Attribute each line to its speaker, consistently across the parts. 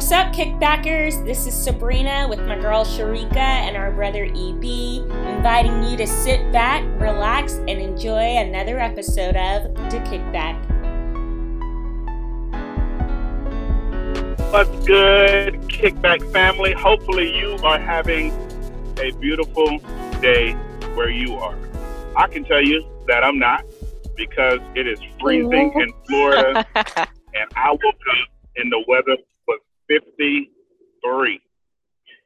Speaker 1: What's up, kickbackers? This is Sabrina with my girl Sharika and our brother EB, inviting you to sit back, relax, and enjoy another episode of The Kickback.
Speaker 2: What's good, Kickback family? Hopefully, you are having a beautiful day where you are. I can tell you that I'm not because it is freezing in Florida, and I woke up and the weather was 53.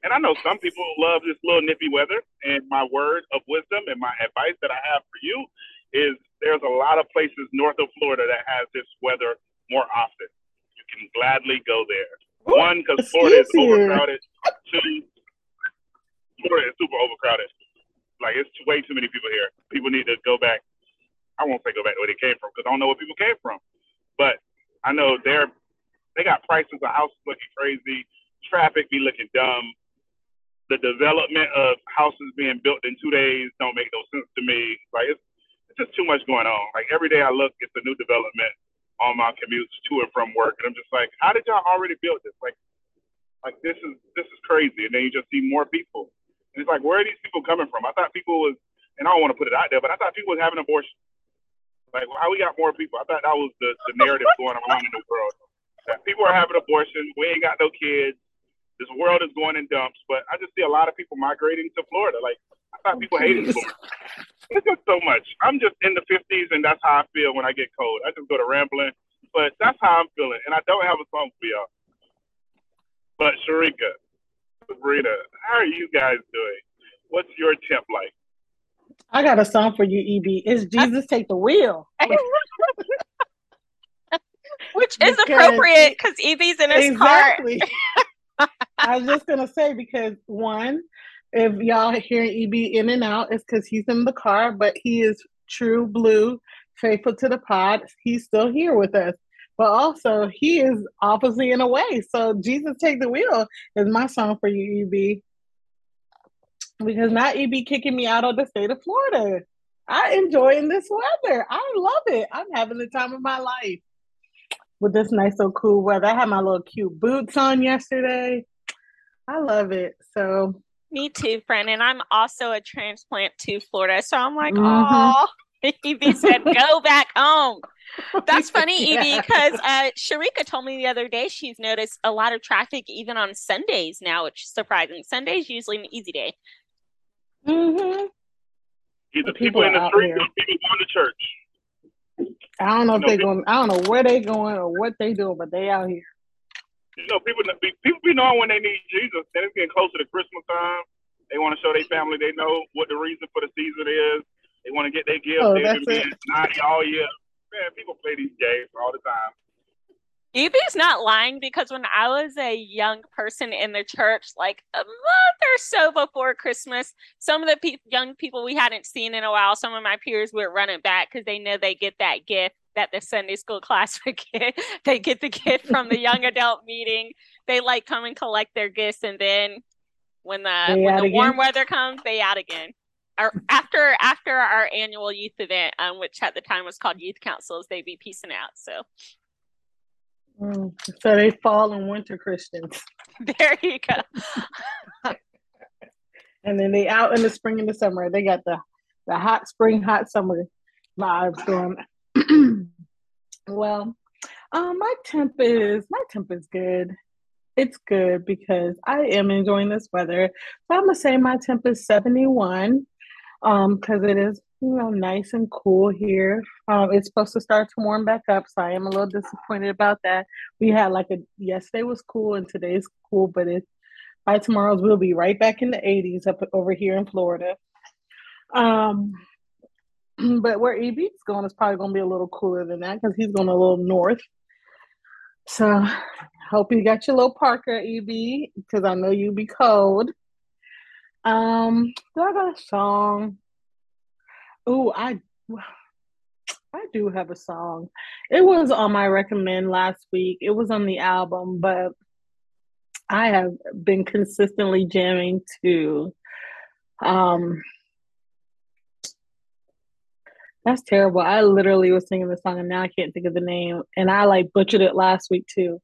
Speaker 2: And I know some people love this little nippy weather. And my word of wisdom and my advice that I have for you is there's a lot of places north of Florida that has this weather more often. You can gladly go there. One, because Florida is overcrowded. Two, Florida is super overcrowded. Like it's way too many people here. People need to go back. I won't say go back to where they came from because I don't know where people came from. But I know they're they got prices of houses looking crazy, traffic be looking dumb. The development of houses being built in two days don't make no sense to me. Like it's, it's just too much going on. Like every day I look, it's a new development on my commutes to and from work, and I'm just like, how did y'all already build this? Like, like this is this is crazy. And then you just see more people, and it's like, where are these people coming from? I thought people was, and I don't want to put it out there, but I thought people was having abortion. Like how we got more people? I thought that was the, the narrative going around in the world people are having abortions. We ain't got no kids. This world is going in dumps. But I just see a lot of people migrating to Florida. Like I thought people hated Florida. It's just so much. I'm just in the 50s, and that's how I feel when I get cold. I just go to rambling, but that's how I'm feeling. And I don't have a song for y'all. But Sharika, Sabrina, how are you guys doing? What's your temp like?
Speaker 3: I got a song for you, EB. It's Jesus Take the Wheel.
Speaker 1: Which is appropriate because EB's in his exactly.
Speaker 3: car. I was just gonna say because one, if y'all hear EB in and out, it's because he's in the car, but he is true blue, faithful to the pod. He's still here with us. But also he is obviously in a way. So Jesus Take the Wheel is my song for you, EB. Because not EB kicking me out of the state of Florida. I enjoy in this weather. I love it. I'm having the time of my life with this nice so cool weather. I had my little cute boots on yesterday. I love it. So
Speaker 1: me too, friend. And I'm also a transplant to Florida. So I'm like, oh, mm-hmm. EB said, go back home. That's funny, yeah. EB, because uh, Sharika told me the other day she's noticed a lot of traffic even on Sundays now, which is surprising. Sunday's usually an easy day.
Speaker 3: Mm-hmm.
Speaker 2: Either people, people in the street or people going to church.
Speaker 3: I don't know if they going. I don't know where they going or what they doing, but they out here.
Speaker 2: You know, people people be knowing when they need Jesus. Then it's getting closer to Christmas time. They want to show their family they know what the reason for the season is. They want to get their gifts. Oh, They've been naughty all year. Man, people play these games all the time.
Speaker 1: EB's not lying because when I was a young person in the church, like a month or so before Christmas, some of the pe- young people we hadn't seen in a while, some of my peers would run it back because they know they get that gift that the Sunday school class would get. they get the gift from the young adult meeting. They like come and collect their gifts, and then when the they when the warm weather comes, they out again. Or after after our annual youth event, um, which at the time was called Youth Councils, they'd be piecing out. So
Speaker 3: Mm, so they fall and winter Christians.
Speaker 1: There you go.
Speaker 3: and then they out in the spring and the summer. They got the the hot spring, hot summer vibes going. well, um, my temp is my temp is good. It's good because I am enjoying this weather. So I'm gonna say my temp is 71. Um, because it is you know, nice and cool here. Um, it's supposed to start to warm back up, so I am a little disappointed about that. We had like a yesterday was cool and today's cool, but it by tomorrow's we'll be right back in the 80s up over here in Florida. Um, but where EB's going is probably going to be a little cooler than that because he's going a little north. So hope you got your little Parker EB because I know you be cold. Um, do I got a song? Oh, I I do have a song. It was on my recommend last week. It was on the album, but I have been consistently jamming to um that's terrible. I literally was singing the song and now I can't think of the name. And I like butchered it last week too.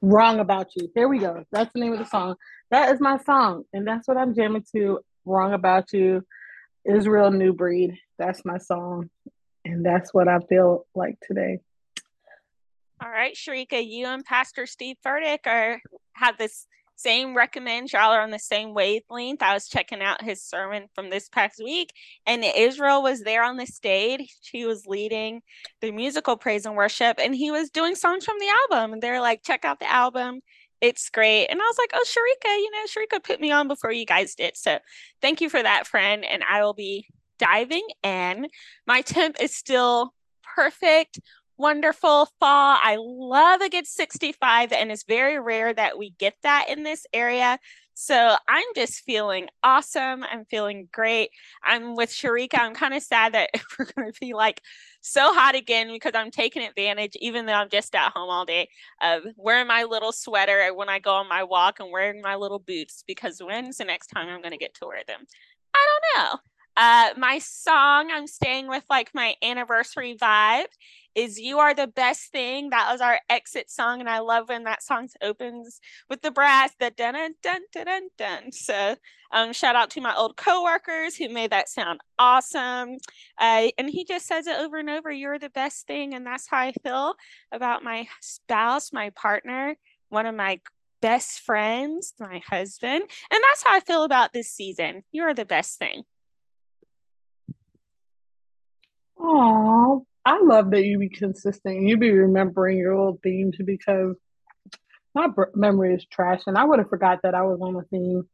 Speaker 3: Wrong About You. Here we go. That's the name of the song. That is my song. And that's what I'm jamming to. Wrong About You. Israel New Breed. That's my song. And that's what I feel like today.
Speaker 1: All right, Sharika, you and Pastor Steve Furtick are have this same recommend. Y'all are on the same wavelength. I was checking out his sermon from this past week, and Israel was there on the stage. He was leading the musical praise and worship, and he was doing songs from the album. And they're like, check out the album. It's great. And I was like, oh, Sharika, you know, Sharika put me on before you guys did. So thank you for that, friend. And I will be diving in. My temp is still perfect wonderful fall. I love a good 65, and it's very rare that we get that in this area. So I'm just feeling awesome. I'm feeling great. I'm with Sharika. I'm kind of sad that we're going to be like so hot again because I'm taking advantage, even though I'm just at home all day, of wearing my little sweater when I go on my walk and wearing my little boots because when's the next time I'm going to get to wear them? I don't know. Uh, my song, I'm staying with like my anniversary vibe is You Are the Best Thing. That was our exit song. And I love when that song opens with the brass, the dun dun dun dun dun. So um, shout out to my old coworkers who made that sound awesome. Uh, and he just says it over and over, you're the best thing. And that's how I feel about my spouse, my partner, one of my best friends, my husband. And that's how I feel about this season. You're the best thing.
Speaker 3: Oh, I love that you be consistent. And you be remembering your old themes because my memory is trash, and I would have forgot that I was on the theme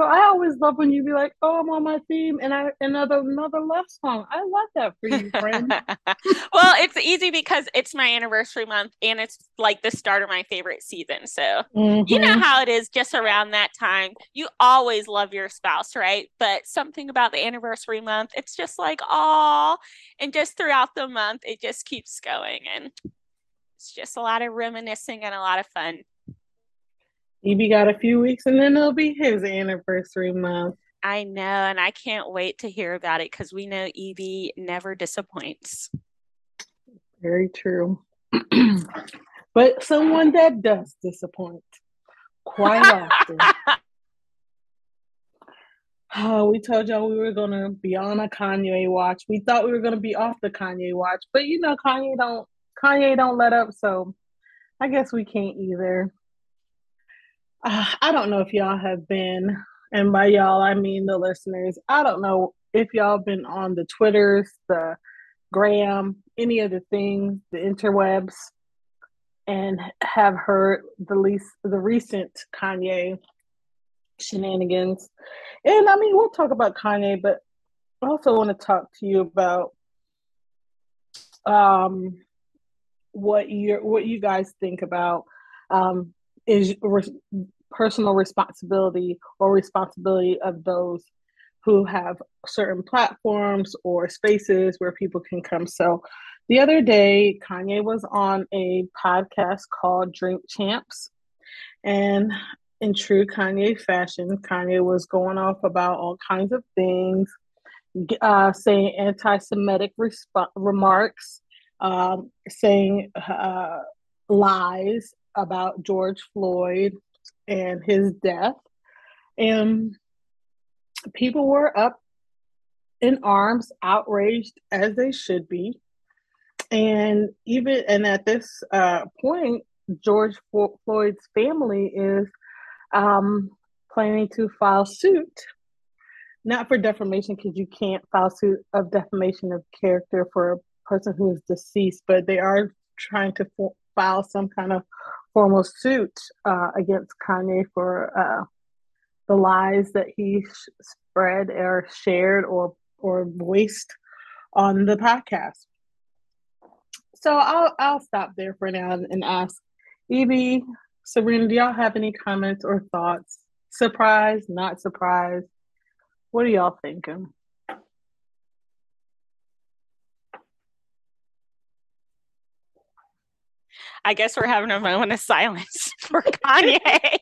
Speaker 3: so I always love when you be like, "Oh, I'm on my theme," and I another another love song. I love that for you, friend.
Speaker 1: well, it's easy because it's my anniversary month, and it's like the start of my favorite season. So mm-hmm. you know mm-hmm. how it is. Just around that time, you always love your spouse, right? But something about the anniversary month, it's just like, oh, and just throughout the month, it just keeps going, and it's just a lot of reminiscing and a lot of fun.
Speaker 3: EB got a few weeks and then it'll be his anniversary month.
Speaker 1: I know, and I can't wait to hear about it because we know EB never disappoints.
Speaker 3: Very true. but someone that does disappoint quite often. Oh, we told y'all we were gonna be on a Kanye watch. We thought we were gonna be off the Kanye watch, but you know Kanye don't Kanye don't let up, so I guess we can't either uh, I don't know if y'all have been, and by y'all I mean the listeners. I don't know if y'all been on the Twitters, the Gram, any of the things, the interwebs, and have heard the least the recent Kanye shenanigans. And I mean, we'll talk about Kanye, but I also want to talk to you about um what you what you guys think about um is re- personal responsibility or responsibility of those who have certain platforms or spaces where people can come. So the other day, Kanye was on a podcast called Drink Champs. And in true Kanye fashion, Kanye was going off about all kinds of things, uh, saying anti Semitic resp- remarks, um, saying uh, lies about George Floyd and his death. And people were up in arms, outraged as they should be. And even and at this uh, point, George Floyd's family is um, planning to file suit, not for defamation because you can't file suit of defamation of character for a person who is deceased, but they are trying to file some kind of formal suit uh, against Kanye for uh, the lies that he sh- spread or shared or or voiced on the podcast. So I'll I'll stop there for now and ask EB, Sabrina, do y'all have any comments or thoughts? Surprised, not surprised? What are y'all thinking?
Speaker 1: I guess we're having a moment of silence for Kanye.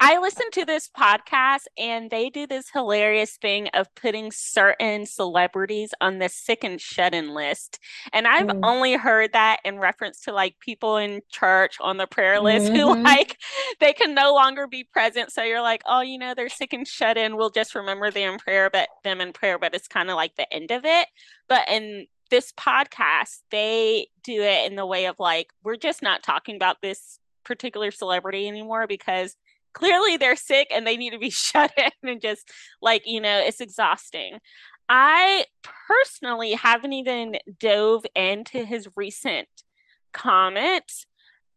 Speaker 1: I listen to this podcast and they do this hilarious thing of putting certain celebrities on the sick and shut in list. And I've mm. only heard that in reference to like people in church on the prayer list mm-hmm. who like they can no longer be present. So you're like, oh, you know, they're sick and shut in. We'll just remember them in prayer, but them in prayer, but it's kind of like the end of it. But in this podcast, they do it in the way of like, we're just not talking about this particular celebrity anymore because clearly they're sick and they need to be shut in and just like, you know, it's exhausting. I personally haven't even dove into his recent comments.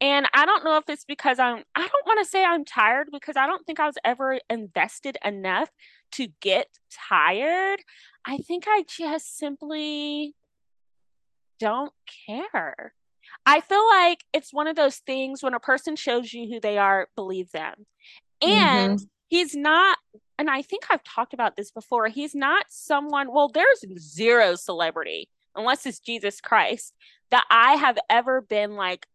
Speaker 1: And I don't know if it's because I'm, I don't want to say I'm tired because I don't think I was ever invested enough to get tired. I think I just simply don't care. I feel like it's one of those things when a person shows you who they are, believe them. And mm-hmm. he's not, and I think I've talked about this before, he's not someone, well, there's zero celebrity, unless it's Jesus Christ, that I have ever been like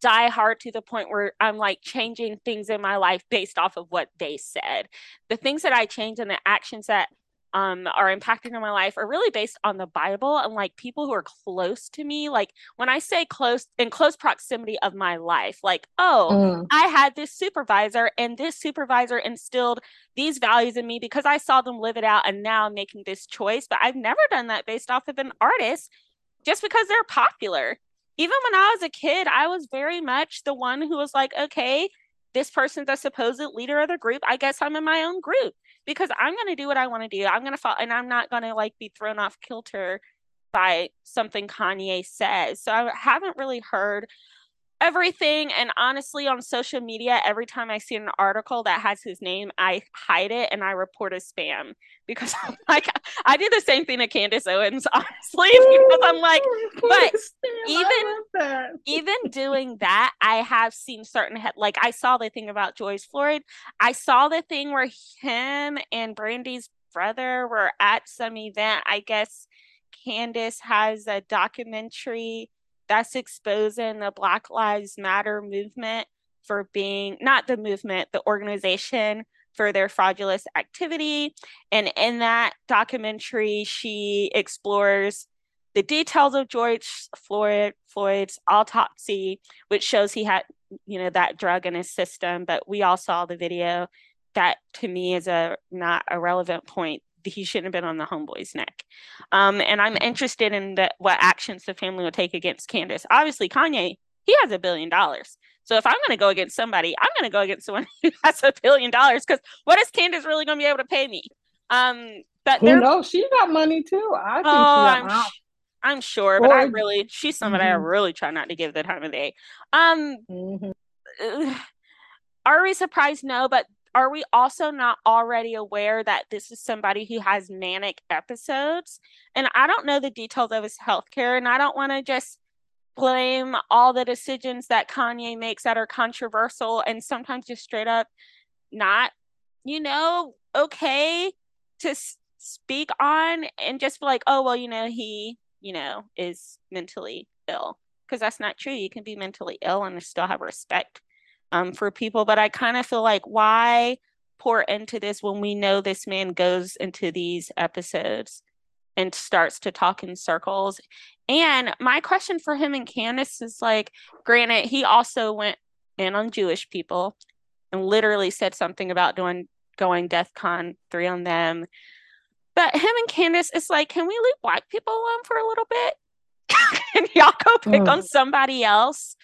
Speaker 1: die hard to the point where I'm like changing things in my life based off of what they said. The things that I change and the actions that um, are impacting on my life are really based on the Bible and like people who are close to me. Like when I say close in close proximity of my life, like, oh, mm. I had this supervisor and this supervisor instilled these values in me because I saw them live it out and now I'm making this choice. But I've never done that based off of an artist just because they're popular. Even when I was a kid, I was very much the one who was like, okay, this person's a supposed leader of the group. I guess I'm in my own group because I'm going to do what I want to do. I'm going to fall and I'm not going to like be thrown off kilter by something Kanye says. So I haven't really heard everything. And honestly, on social media, every time I see an article that has his name, I hide it and I report as spam because I'm like, I do the same thing to Candace Owens, honestly, because I'm like, but even even doing that, I have seen certain head like I saw the thing about Joyce Floyd. I saw the thing where him and Brandy's brother were at some event. I guess Candace has a documentary that's exposing the Black Lives Matter movement for being not the movement, the organization for their fraudulent activity. And in that documentary, she explores the details of George Floyd Floyd's autopsy, which shows he had, you know, that drug in his system. But we all saw the video. That to me is a not a relevant point he shouldn't have been on the homeboy's neck. Um, and I'm interested in the, what actions the family will take against Candace. Obviously, Kanye, he has a billion dollars. So if I'm going to go against somebody, I'm going to go against someone who has a billion dollars because what is Candace really going to be able to pay me? Um,
Speaker 3: but who knows? She got money too. I think oh,
Speaker 1: I'm, sh- I'm, sure, but I really, she's somebody mm-hmm. I really try not to give the time of day. Um, mm-hmm. are we surprised? No, but are we also not already aware that this is somebody who has manic episodes? And I don't know the details of his healthcare, and I don't want to just blame all the decisions that Kanye makes that are controversial and sometimes just straight up not, you know, okay to s- speak on and just be like, oh, well, you know, he, you know, is mentally ill. Because that's not true. You can be mentally ill and still have respect um, for people. But I kind of feel like why pour into this when we know this man goes into these episodes and starts to talk in circles. And my question for him and Candace is like, granted, he also went in on Jewish people and literally said something about doing going DEF CON 3 on them. But him and Candace, it's like, can we leave black people alone for a little bit? can y'all go pick mm. on somebody else?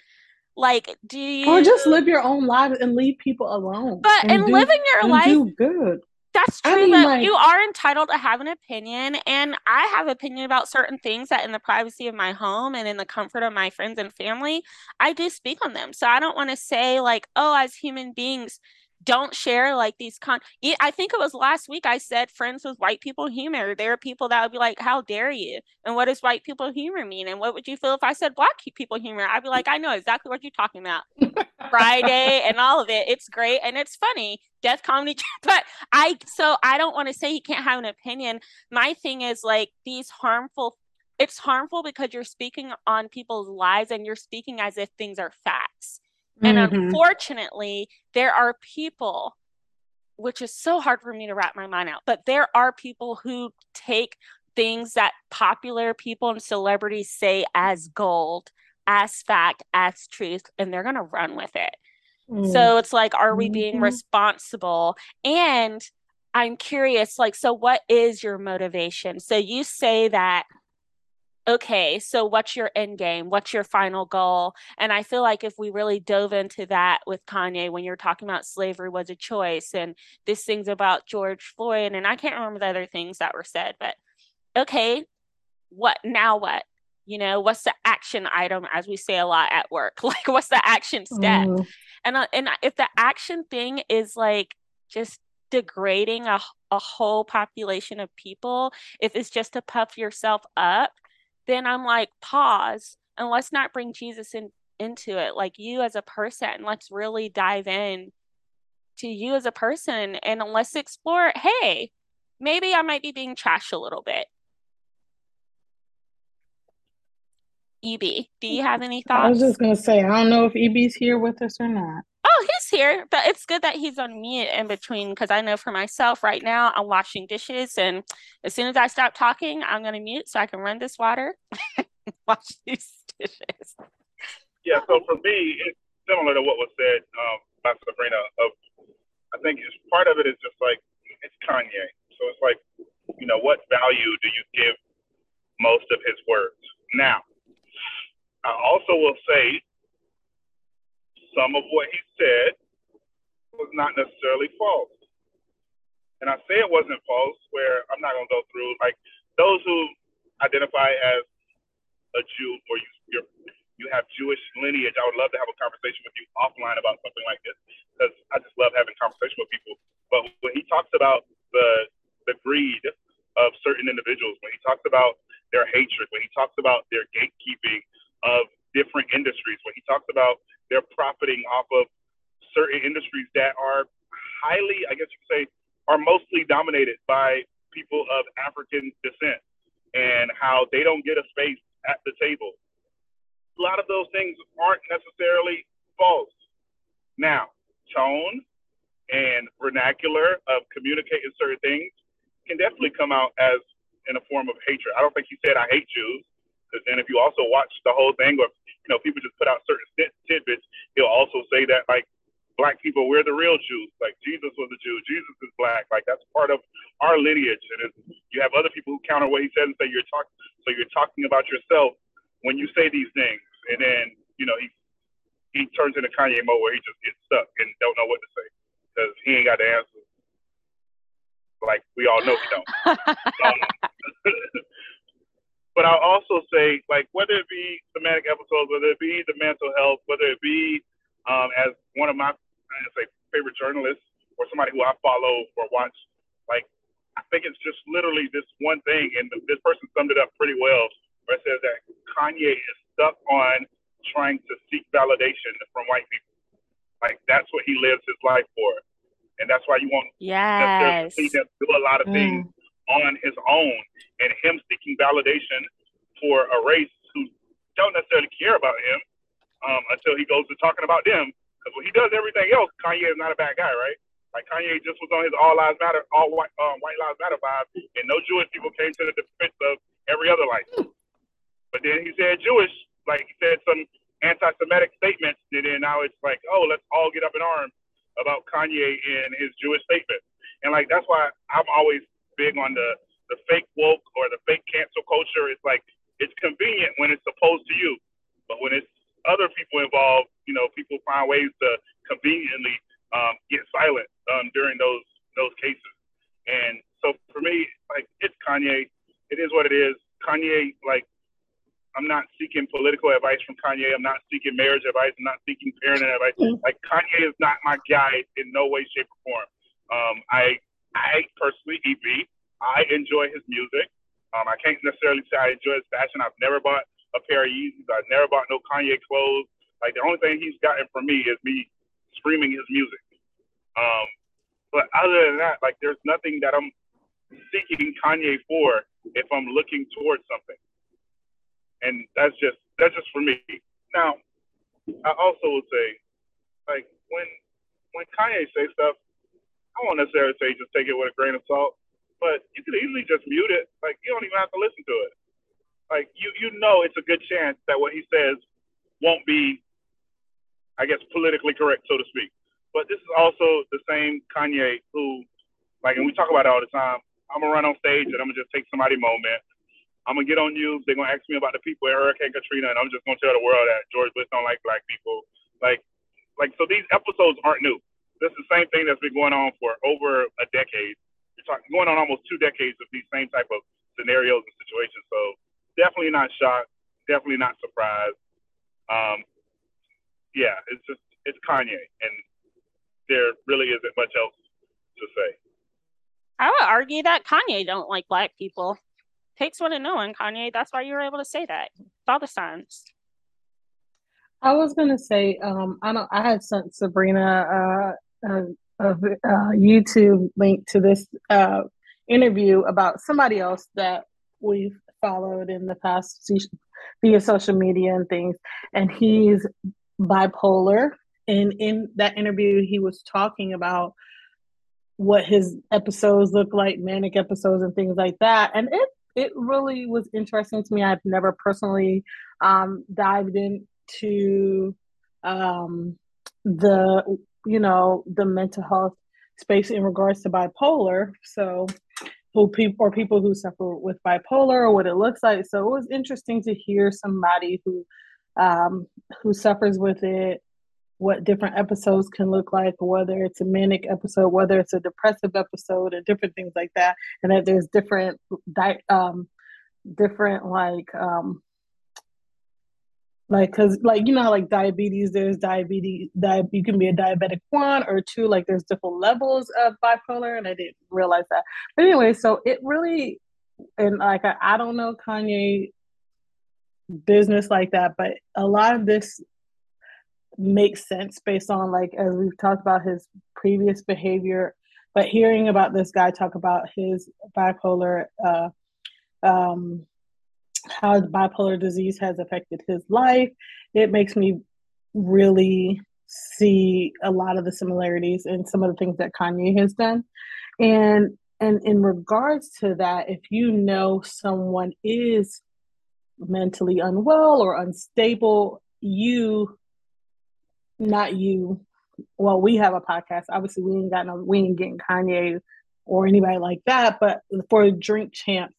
Speaker 1: Like, do you
Speaker 3: or just live your own life and leave people alone?
Speaker 1: But in living your life, do good. That's true. I mean, but like, you are entitled to have an opinion, and I have opinion about certain things that, in the privacy of my home and in the comfort of my friends and family, I do speak on them. So I don't want to say like, oh, as human beings, don't share like these con i think it was last week i said friends with white people humor. There are people that would be like how dare you? And what does white people humor mean? And what would you feel if i said black people humor? I'd be like i know exactly what you're talking about. Friday and all of it it's great and it's funny. Def Comedy but i so i don't want to say you can't have an opinion. My thing is like these harmful it's harmful because you're speaking on people's lives and you're speaking as if things are facts And mm-hmm. unfortunately, there are people, which is so hard for me to wrap my mind out, but there are people who take things that popular people and celebrities say as gold, as fact, as truth, and they're going to run with it. Mm. So it's like, are we being mm-hmm. responsible? And I'm curious, like, so what is your motivation? So you say that okay, so what's your end game? What's your final goal? And I feel like if we really dove into that with Kanye, when you're talking about slavery was a choice and this thing's about George Floyd, and I can't remember the other things that were said, but okay, what now what? You know, what's the action item as we say a lot at work? Like what's the action step? Mm. And uh, and if the action thing is like just degrading a, a whole population of people, if it's just to puff yourself up, then I'm like, pause and let's not bring Jesus in into it. Like you as a person, let's really dive in to you as a person and let's explore, hey, maybe I might be being trashed a little bit. EB, do you have any thoughts?
Speaker 3: I was just gonna say, I don't know if EB's here with us or not.
Speaker 1: Oh, he's here, but it's good that he's on mute in between because I know for myself right now I'm washing dishes, and as soon as I stop talking, I'm gonna mute so I can run this water, wash these dishes.
Speaker 2: Yeah, so for me, it's similar to what was said um, by Sabrina. Of I think it's part of it is just like it's Kanye, so it's like you know what value do you give most of his words? Now, I also will say some of what he said was not necessarily false. And I say it wasn't false, where I'm not going to go through, like, those who identify as a Jew or you, you're, you have Jewish lineage, I would love to have a conversation with you offline about something like this because I just love having conversation with people. But when he talks about the the greed of certain individuals, when he talks about their hatred, when he talks about their gatekeeping of different industries, when he talks about they're profiting off of certain industries that are highly, I guess you could say, are mostly dominated by people of African descent and how they don't get a space at the table. A lot of those things aren't necessarily false. Now, tone and vernacular of communicating certain things can definitely come out as in a form of hatred. I don't think he said I hate Jews, because then if you also watch the whole thing, or you know, people just put out certain tidbits. He'll also say that like black people, we're the real Jews. Like Jesus was a Jew. Jesus is black. Like that's part of our lineage. And you have other people who counter what he says and say you're talking. So you're talking about yourself when you say these things. And then you know he he turns into Kanye mode where he just gets stuck and don't know what to say because he ain't got the answer. Like we all know he don't. um, But I'll also say, like, whether it be thematic episodes, whether it be the mental health, whether it be um, as one of my, I say, favorite journalists or somebody who I follow or watch, like, I think it's just literally this one thing, and this person summed it up pretty well, where it says that Kanye is stuck on trying to seek validation from white people. Like, that's what he lives his life for. And that's why you won't
Speaker 1: yes.
Speaker 2: see him do a lot of mm. things on his own seeking validation for a race who don't necessarily care about him um, until he goes to talking about them. Because when he does everything else, Kanye is not a bad guy, right? Like Kanye just was on his All Lives Matter, All White, um, White Lives Matter vibe, and no Jewish people came to the defense of every other life. But then he said Jewish, like he said some anti-Semitic statements, and then now it's like, oh, let's all get up in arms about Kanye and his Jewish statement. And like that's why I'm always big on the the fake woke or the fake cancel culture. is like it's convenient when it's opposed to you, but when it's other people involved, you know, people find ways to conveniently um, get silent um, during those those cases. And so for me, like it's Kanye. It is what it is. Kanye, like I'm not seeking political advice from Kanye. I'm not seeking marriage advice. I'm not seeking parenting advice. Mm. Like Kanye is not my guy in no way, shape, or form. Um, I I personally, EB, I enjoy his music. Um, I can't necessarily say I enjoy his fashion. I've never bought a pair of Yeezys. I've never bought no Kanye clothes. Like the only thing he's gotten from me is me streaming his music. Um, but other than that, like there's nothing that I'm seeking Kanye for if I'm looking towards something. And that's just that's just for me. Now, I also would say like when when Kanye say stuff, I won't necessarily say just take it with a grain of salt, but you could easily just mute it. Like you don't even have to listen to it. Like you you know it's a good chance that what he says won't be, I guess, politically correct, so to speak. But this is also the same Kanye who, like, and we talk about it all the time. I'm gonna run on stage and I'm gonna just take somebody moment. I'm gonna get on news. They're gonna ask me about the people at Hurricane Katrina, and I'm just gonna tell the world that George Bush don't like black people. Like, like so these episodes aren't new. This is the same thing that's been going on for over a decade. You're talking going on almost two decades of these same type of scenarios and situations. So definitely not shocked. Definitely not surprised. Um, yeah, it's just it's Kanye, and there really isn't much else to say.
Speaker 1: I would argue that Kanye don't like black people. Takes one to know one, Kanye. That's why you were able to say that. All the signs.
Speaker 3: I was gonna say, um, I don't. I had sent Sabrina uh, a, a, a YouTube link to this uh, interview about somebody else that we've followed in the past via social media and things, and he's bipolar. And in that interview, he was talking about what his episodes look like, manic episodes and things like that. And it it really was interesting to me. I've never personally um, dived into um, the you know the mental health space in regards to bipolar. So who people or people who suffer with bipolar or what it looks like. So it was interesting to hear somebody who um, who suffers with it what different episodes can look like, whether it's a manic episode, whether it's a depressive episode, and different things like that, and that there's different, di- um, different like, um, like, cause like you know, like diabetes, there's diabetes, di- you can be a diabetic one or two, like there's different levels of bipolar, and I didn't realize that. But anyway, so it really, and like I, I don't know Kanye business like that, but a lot of this makes sense based on like as we've talked about his previous behavior but hearing about this guy talk about his bipolar uh, um, how bipolar disease has affected his life it makes me really see a lot of the similarities in some of the things that kanye has done and and in regards to that if you know someone is mentally unwell or unstable you not you. Well, we have a podcast. Obviously, we ain't got no, we ain't getting Kanye or anybody like that. But for Drink Champs,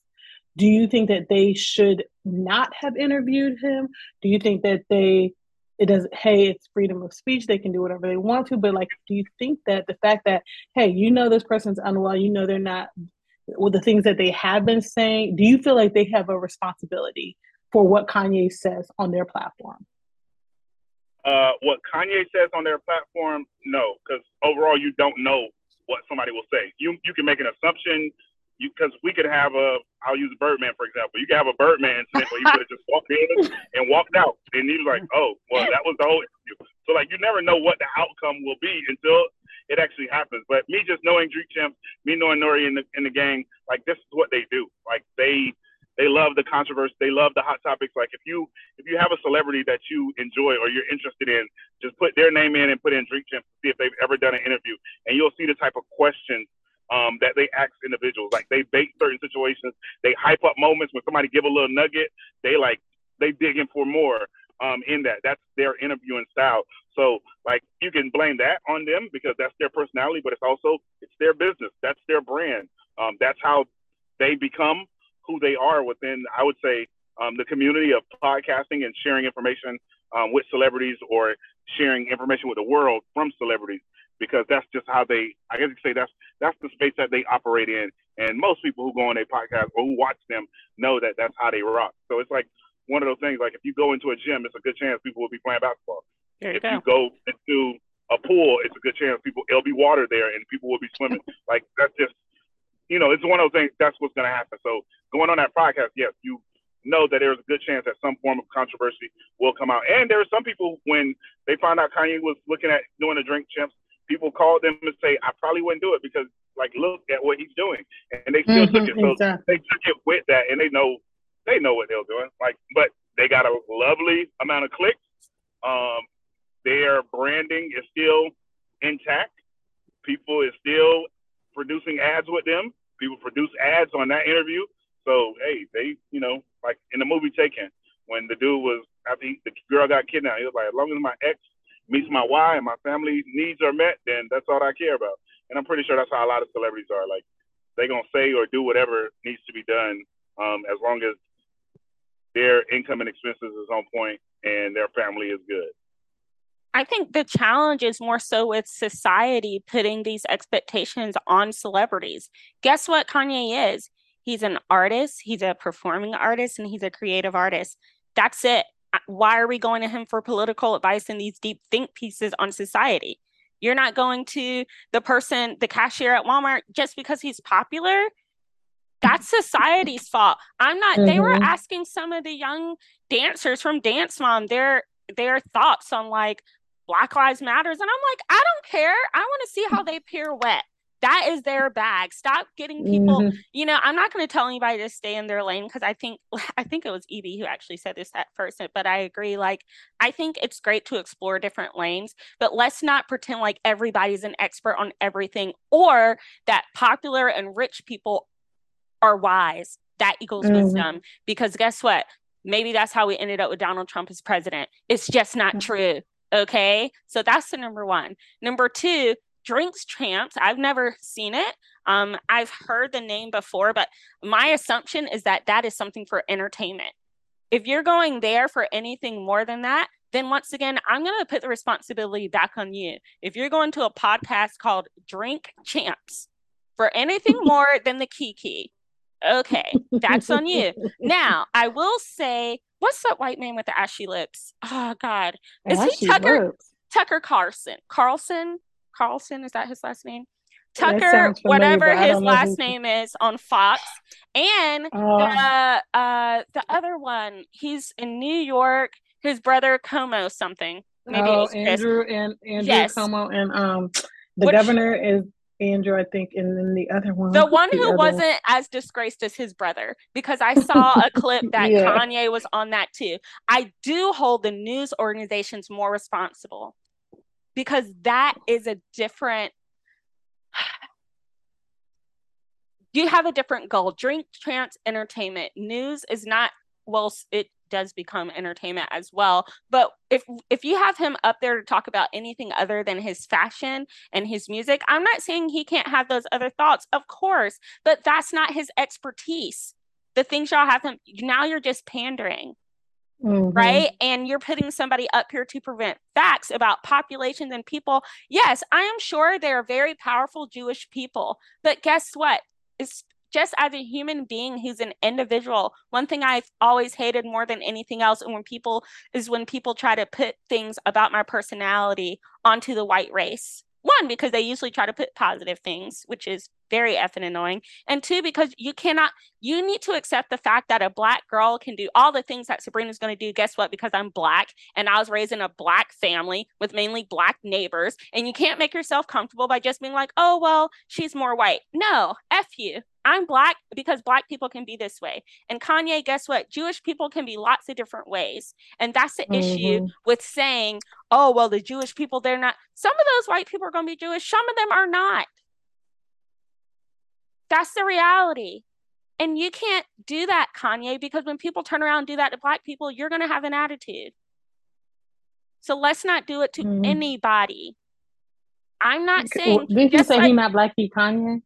Speaker 3: do you think that they should not have interviewed him? Do you think that they it does hey it's freedom of speech they can do whatever they want to but like do you think that the fact that hey you know this person's unwell you know they're not with the things that they have been saying do you feel like they have a responsibility for what kanye says on their platform
Speaker 2: uh, what Kanye says on their platform, no, because overall you don't know what somebody will say. You you can make an assumption. You because we could have a I'll use Birdman for example. You could have a Birdman incident where he could have just walked in and walked out, and he was like, oh well, that was the whole interview. So like you never know what the outcome will be until it actually happens. But me just knowing Drink Champs, me knowing N.O.R.E. in the in the gang, like this is what they do. Like they they love the controversy. They love the hot topics. Like if you if you have a celebrity that you enjoy or you're interested in, just put their name in and put in Drink Champs to see if they've ever done an interview, and you'll see the type of questions um, that they ask individuals. Like they bait certain situations. They hype up moments when somebody give a little nugget. They like they dig in for more um, in that. That's their interviewing style. So like you can blame that on them because that's their personality, but it's also it's their business. That's their brand. Um, that's how they become who they are within, I would say, um, the community of podcasting and sharing information um, with celebrities or sharing information with the world from celebrities because that's just how they I guess you could say that's that's the space that they operate in and most people who go on their podcast or who watch them know that that's how they rock so it's like one of those things like if you go into a gym it's a good chance people will be playing basketball
Speaker 1: you
Speaker 2: if
Speaker 1: go.
Speaker 2: you go into a pool it's a good chance people it'll be water there and people will be swimming like that's just you know, it's one of those things. That's what's going to happen. So going on that podcast, yes, you know that there's a good chance that some form of controversy will come out. And there are some people when they find out Kanye was looking at doing a drink champs, people called them and say, I probably wouldn't do it because like look at what he's doing. And they still mm-hmm, took it. So exactly. they took it with that and they know they know what they're doing. Like but they got a lovely amount of clicks. Um, their branding is still intact. People is still producing ads with them. People produce ads on that interview. So hey, they you know like in the movie Taken, when the dude was after he, the girl got kidnapped, he was like, as long as my ex meets my Y and my family needs are met, then that's all I care about. And I'm pretty sure that's how a lot of celebrities are. Like they're gonna say or do whatever needs to be done, um, as long as their income and expenses is on point and their family is good.
Speaker 1: I think the challenge is more so with society putting these expectations on celebrities. Guess what Kanye is? He's an artist, he's a performing artist, and he's a creative artist. That's it. Why are we going to him for political advice in these deep think pieces on society? You're not going to the person, the cashier at Walmart, just because he's popular. That's society's fault. I'm not. Mm-hmm. They were mm-hmm. asking some of the young dancers from Dance Mom their their thoughts on like Black Lives Matters, and I'm like, I don't care. I want to see how they pirouette that is their bag stop getting people mm-hmm. you know i'm not going to tell anybody to stay in their lane because i think i think it was evie who actually said this at first but i agree like i think it's great to explore different lanes but let's not pretend like everybody's an expert on everything or that popular and rich people are wise that equals mm-hmm. wisdom because guess what maybe that's how we ended up with donald trump as president it's just not mm-hmm. true okay so that's the number one number two Drinks Champs. I've never seen it. Um, I've heard the name before, but my assumption is that that is something for entertainment. If you're going there for anything more than that, then once again, I'm going to put the responsibility back on you. If you're going to a podcast called Drink Champs for anything more than the Kiki, okay, that's on you. Now, I will say, what's that white man with the ashy lips? Oh God, is ashy he Tucker lips. Tucker Carlson? Carlson? Carlson. Is that his last name? Tucker, whatever his last name is, on Fox, and oh. the uh the other one, he's in New York. His brother Cuomo something.
Speaker 3: Maybe oh, Andrew and Andrew yes. Cuomo and um the Which, governor is Andrew, I think, and then the other one.
Speaker 1: The one who wasn't as disgraced as his brother, because I saw a clip that yeah. Kanye was on that too. I do hold the news organizations more responsible because that is a different you have a different goal. Drink trance entertainment. News is not well it does become entertainment as well. But if if you have him up there to talk about anything other than his fashion and his music i'm not saying he can't have those other thoughts of course but that's not his expertise. The things y'all have him now you're just pandering Mm-hmm. Right. And you're putting somebody up here to prevent facts about populations and people. Yes, I am sure they are very powerful Jewish people. But guess what? It's just as a human being who's an individual, one thing I've always hated more than anything else, and when people is when people try to put things about my personality onto the white race. One, because they usually try to put positive things, which is very effing annoying. And two, because you cannot, you need to accept the fact that a black girl can do all the things that Sabrina's going to do. Guess what? Because I'm black and I was raised in a black family with mainly black neighbors. And you can't make yourself comfortable by just being like, oh, well, she's more white. No, F you. I'm black because black people can be this way. And Kanye, guess what? Jewish people can be lots of different ways. And that's the mm-hmm. issue with saying, oh, well, the Jewish people, they're not. Some of those white people are going to be Jewish, some of them are not. That's the reality. And you can't do that, Kanye, because when people turn around and do that to Black people, you're going to have an attitude. So let's not do it to mm. anybody. I'm not saying.
Speaker 3: Did you say like, he not Black, he Kanye?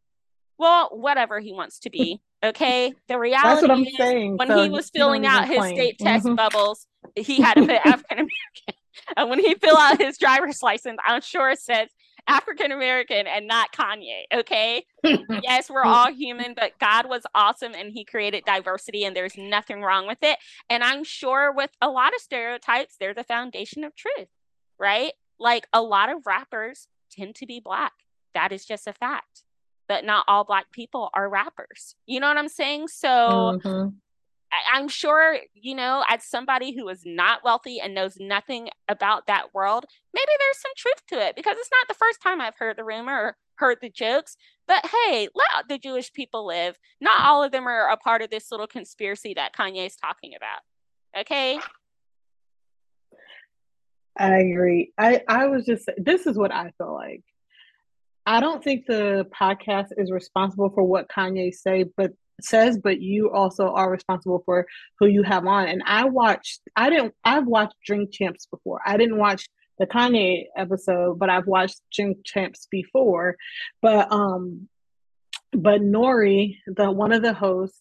Speaker 1: Well, whatever he wants to be. Okay. The reality That's what I'm is saying. when so he was filling out his state test mm-hmm. bubbles, he had to put African American. and when he filled out his driver's license, I'm sure it says African American and not Kanye. Okay. yes, we're all human, but God was awesome and he created diversity and there's nothing wrong with it. And I'm sure with a lot of stereotypes, there's a foundation of truth, right? Like a lot of rappers tend to be black. That is just a fact. But not all black people are rappers. You know what I'm saying? So mm-hmm. I'm sure, you know, as somebody who is not wealthy and knows nothing about that world, maybe there's some truth to it because it's not the first time I've heard the rumor or heard the jokes. But hey, let the Jewish people live. Not all of them are a part of this little conspiracy that Kanye's talking about. Okay.
Speaker 3: I agree. I I was just this is what I feel like. I don't think the podcast is responsible for what Kanye say, but says, but you also are responsible for who you have on. And I watched, I didn't, I've watched Drink Champs before. I didn't watch the Kanye episode, but I've watched Drink Champs before. But um, but N.O.R.E., the one of the hosts,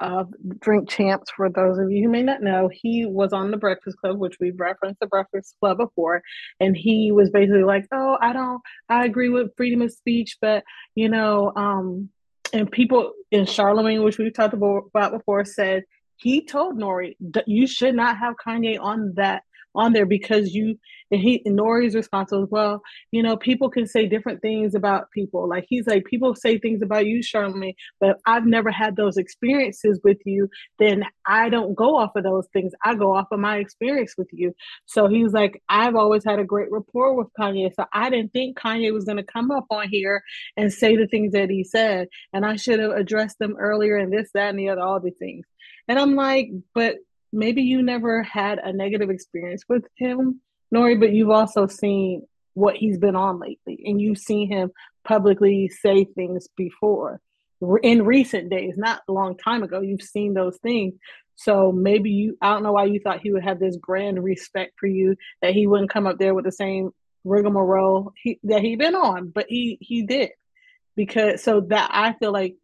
Speaker 3: of Drink Champs, for those of you who may not know, he was on the Breakfast Club, which we've referenced the Breakfast Club before, and he was basically like, "Oh, I don't, I agree with freedom of speech, but you know, um, and people in Charlemagne, which we've talked about before, said he told N.O.R.E you should not have Kanye on that on there because you and he N.O.R.E's response was, well, you know, people can say different things about people. Like he's like, people say things about you, Charlemagne, but I've never had those experiences with you. Then I don't go off of those things. I go off of my experience with you. So he's like, I've always had a great rapport with Kanye. So I didn't think Kanye was gonna come up on here and say the things that he said. And I should have addressed them earlier and this, that, and the other, all the things. And I'm like, but maybe you never had a negative experience with him, N.O.R.E, but you've also seen what he's been on lately, and you've seen him publicly say things before in recent days, not a long time ago. You've seen those things. So maybe you, I don't know why you thought he would have this grand respect for you, that he wouldn't come up there with the same rigmarole he, that he been on, but he he did because so that I feel like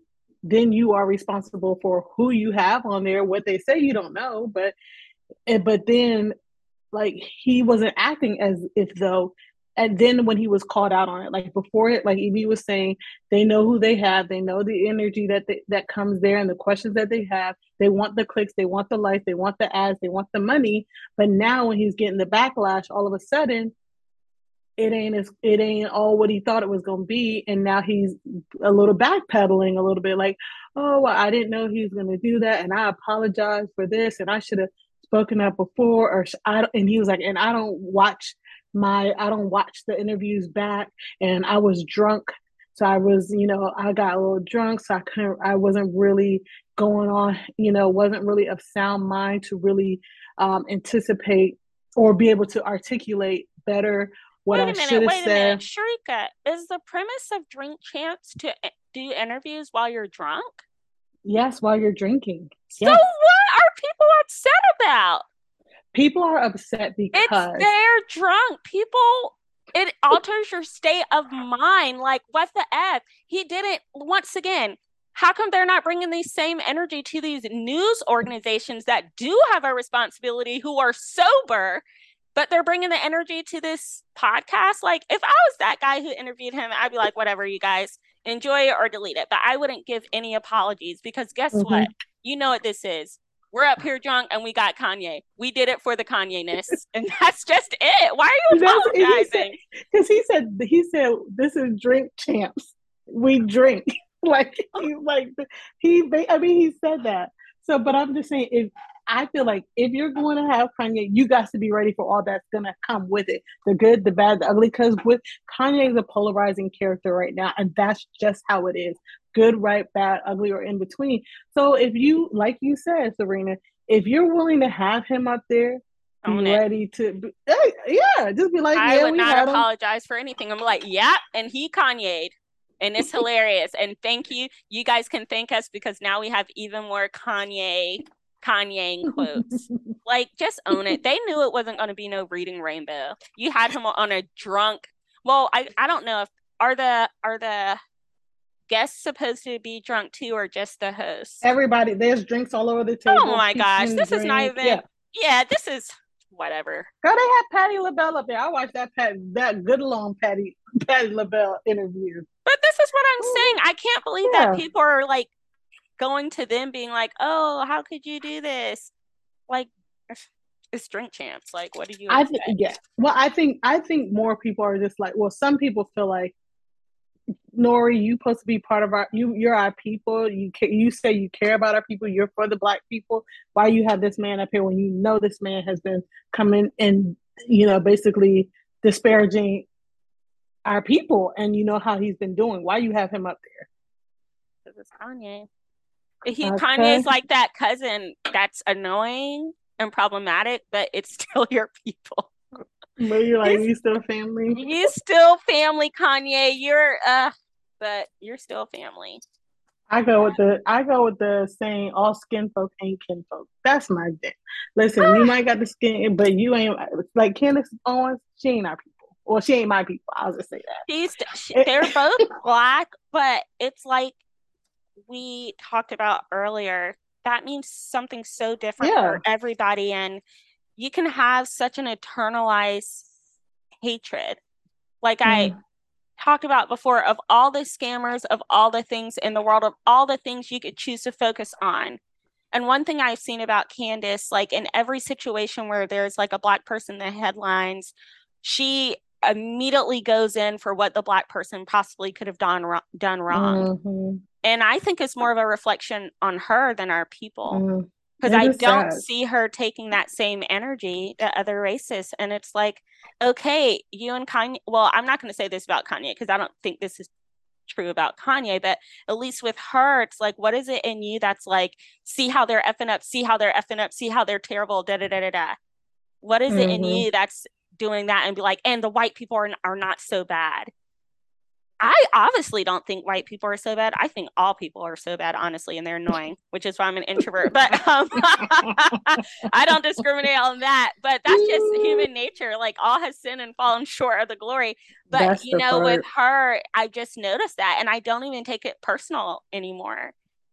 Speaker 3: then you are responsible for who you have on there what they say you don't know but eh, but then like he wasn't acting as if though. And then when he was called out on it like before it like EB was saying they know who they have. They know the energy that they, that comes there and the questions that they have. They want the clicks. They want the likes they want the ads. They want the money. But now when he's getting the backlash all of a sudden it ain't as it ain't all what he thought it was gonna be, and now he's a little backpedaling a little bit, like, oh, well, I didn't know he was gonna do that, and I apologize for this, and I should have spoken up before, or I. And he was like, and I don't watch my, I don't watch the interviews back, and I was drunk, so I was, you know, I got a little drunk, so I couldn't, I wasn't really going on, you know, wasn't really of sound mind to really um, anticipate or be able to articulate better what wait a
Speaker 1: I minute, wait a minute, Sharika, is the premise of Drink Champs to eh, do interviews while you're drunk?
Speaker 3: Yes, while you're drinking.
Speaker 1: So what people upset about?
Speaker 3: People are upset because
Speaker 1: it's they're drunk. People it alters your state of mind. Like, what the F? He didn't, once again, how come they're not bringing the same energy to these news organizations that do have a responsibility who are sober but they're bringing the energy to this podcast. Like, if I was that guy who interviewed him, I'd be like, whatever, you guys enjoy it or delete it. But I wouldn't give any apologies because guess mm-hmm. what? You know what this is. We're up here drunk and we got Kanye. We did it for the Kanye ness, and that's just it. Why are you apologizing?
Speaker 3: Because he, he said he said this is drink champs. We drink like oh. he's like he. I mean, he said that. So, but I'm just saying, if I feel like if you're going to have Kanye, you got to be ready for all that's going to come with it the good, the bad, the ugly. Because with Kanye is a polarizing character right now, and that's just how it is good, right, bad, ugly, or in between. So if you, like you said, Serena, if you're willing to have him up there, be Own ready it. to, be, yeah, just be like, I
Speaker 1: yeah, would not apologize him. for anything. I'm like, yeah, and he Kanye and it's hilarious. And thank you. You guys can thank us because now we have even more Kanye Kanye quotes. like, just own it. They knew it wasn't going to be no reading rainbow. You had him on a drunk. Well, I I don't know if are the are the guests supposed to be drunk too, or just the host?
Speaker 3: Everybody, there's drinks all over the oh table.
Speaker 1: Oh my gosh, this is not even. Yeah. yeah, this is whatever.
Speaker 3: Girl, they had Patti LaBelle up there. I watched that Pat, that good long Patti Patti LaBelle interview.
Speaker 1: But this is what I'm Ooh. saying. I can't believe yeah. that people are like going to them being like, "Oh, how could you do this?" Like it's drink champs. Like, what do you?
Speaker 3: I think yeah. Well, I think I think more people are just like, well, some people feel like, N.O.R.E, you supposed to be part of our you. You're our people. You you say you care about our people. You're for the black people. Why you have this man up here when you know this man has been coming and you know basically disparaging our people and you know how he's been doing. Why you have him up there?
Speaker 1: Because it's Kanye. He okay. Kanye's like that cousin that's annoying and problematic, but it's still your people.
Speaker 3: But you're like, you still family?
Speaker 1: You still family, Kanye. You're uh but you're still family.
Speaker 3: I go with the I go with the saying all skin folk ain't kin folk. That's my thing. Listen, you might got the skin, but you ain't like Candace Owens, she ain't our people. Well, she ain't my people. I'll just say that.
Speaker 1: She's she, they're both black, but it's like we talked about earlier. That means something so different yeah. for everybody, and you can have such an internalized hatred. Like mm. I talked about before of all the scammers, of all the things in the world, of all the things you could choose to focus on. And one thing I've seen about Candace, like in every situation where there's like a black person in the headlines, she immediately goes in for what the black person possibly could have done done wrong. Mm-hmm. And I think it's more of a reflection on her than our people. Because I don't sad. see her taking that same energy to other races. And it's like, okay, you and Kanye. Well, I'm not going to say this about Kanye because I don't think this is true about Kanye, but at least with her, it's like, what is it in you that's like, see how they're effing up, see how they're effing up, see how they're terrible, da da da da da. What is mm-hmm. it in mm-hmm. you that's doing that and be like, and the white people are, are not so bad? I obviously don't think white people are so bad. I think all people are so bad, honestly, and they're annoying, which is why I'm an introvert. But um, I don't discriminate on that. But that's just human nature. Like all has sinned and fallen short of the glory. But that's you know, part. with her, I just noticed that, and I don't even take it personal anymore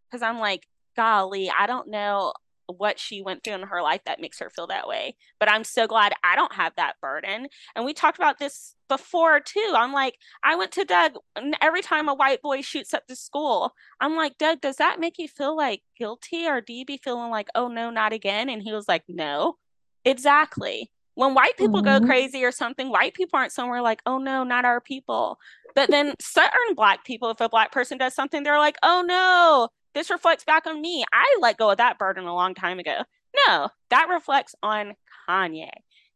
Speaker 1: because I'm like, golly, I don't know what she went through in her life that makes her feel that way. But I'm so glad I don't have that burden. And we talked about this before too. I'm like, I went to Doug, and every time a white boy shoots up the school, I'm like, Doug, does that make you feel like guilty or do you be feeling like, oh no, not again? And he was like, no, exactly. When white people mm-hmm. go crazy or something, white people aren't somewhere like, oh no, not our people. But then certain black people, if a black person does something, they're like, oh no, this reflects back on me. I let go of that burden a long time ago. No, that reflects on Kanye.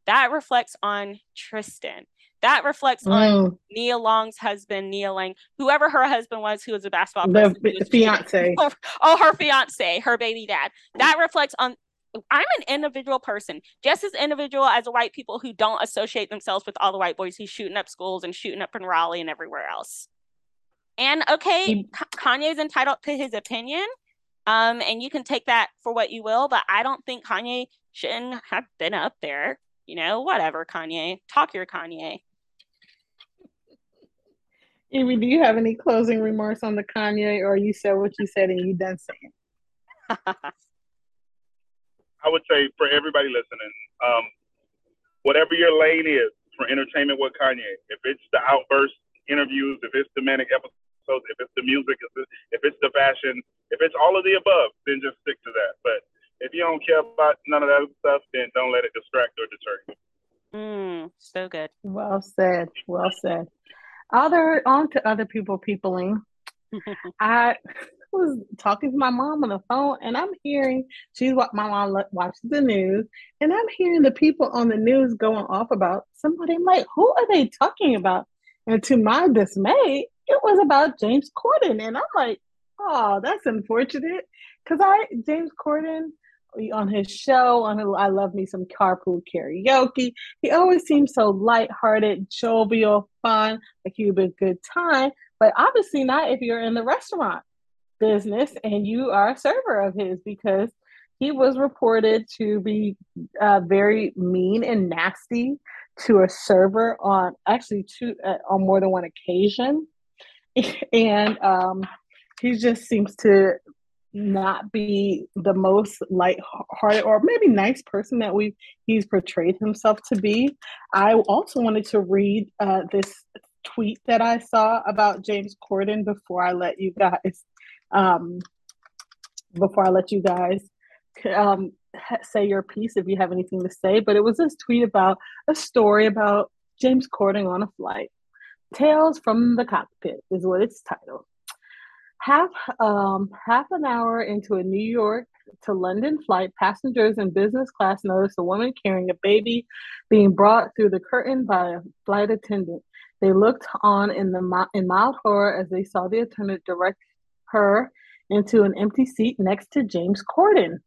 Speaker 1: That reflects on Tristan. That reflects mm. on Nia Long's husband, Nia Lang, whoever her husband was, who was a basketball
Speaker 3: the, the fiance.
Speaker 1: Oh, her fiance, her baby dad. That reflects on. I'm an individual person, just as individual as the white people who don't associate themselves with all the white boys who's shooting up schools and shooting up in Raleigh and everywhere else. And okay, he, Kanye's entitled to his opinion. Um, and you can take that for what you will, but I don't think Kanye shouldn't have been up there. You know, whatever, Kanye. Talk your Kanye.
Speaker 3: Amy, do you have any closing remarks on the Kanye, or you said what you said and you done saying?
Speaker 2: I would say for everybody listening, um, whatever your lane is for entertainment with Kanye, if it's the outburst interviews, if it's the manic episodes, so if it's the music, if it's the fashion, if it's all of the above, then just stick to that. But if you don't care about none of that stuff, then don't let it distract or deter you.
Speaker 1: Mm, so good.
Speaker 3: Well said. Well said. Other on to other people peopling. I was talking to my mom on the phone, and I'm hearing she's what my mom watches the news, and I'm hearing the people on the news going off about somebody. I'm like, who are they talking about? And to my dismay, it was about James Corden. And I'm like, oh, that's unfortunate. Because I, James Corden, on his show, on his, I love me some carpool karaoke. He always seems so lighthearted, jovial, fun, like he would be a good time. But obviously not if you're in the restaurant business and you are a server of his because he was reported to be uh, very mean and nasty to a server on actually two uh, on more than one occasion and um, he just seems to not be the most light-hearted or maybe nice person that we he's portrayed himself to be. I also wanted to read uh, this tweet that I saw about James Corden before I let you guys um, before I let you guys um, say your piece if you have anything to say. But it was this tweet about a story about James Corden on a flight. Tales from the Cockpit is what it's titled. Half um, half an hour into a New York to London flight, passengers in business class noticed a woman carrying a baby being brought through the curtain by a flight attendant. They looked on in the in mild horror as they saw the attendant direct her into an empty seat next to James Corden.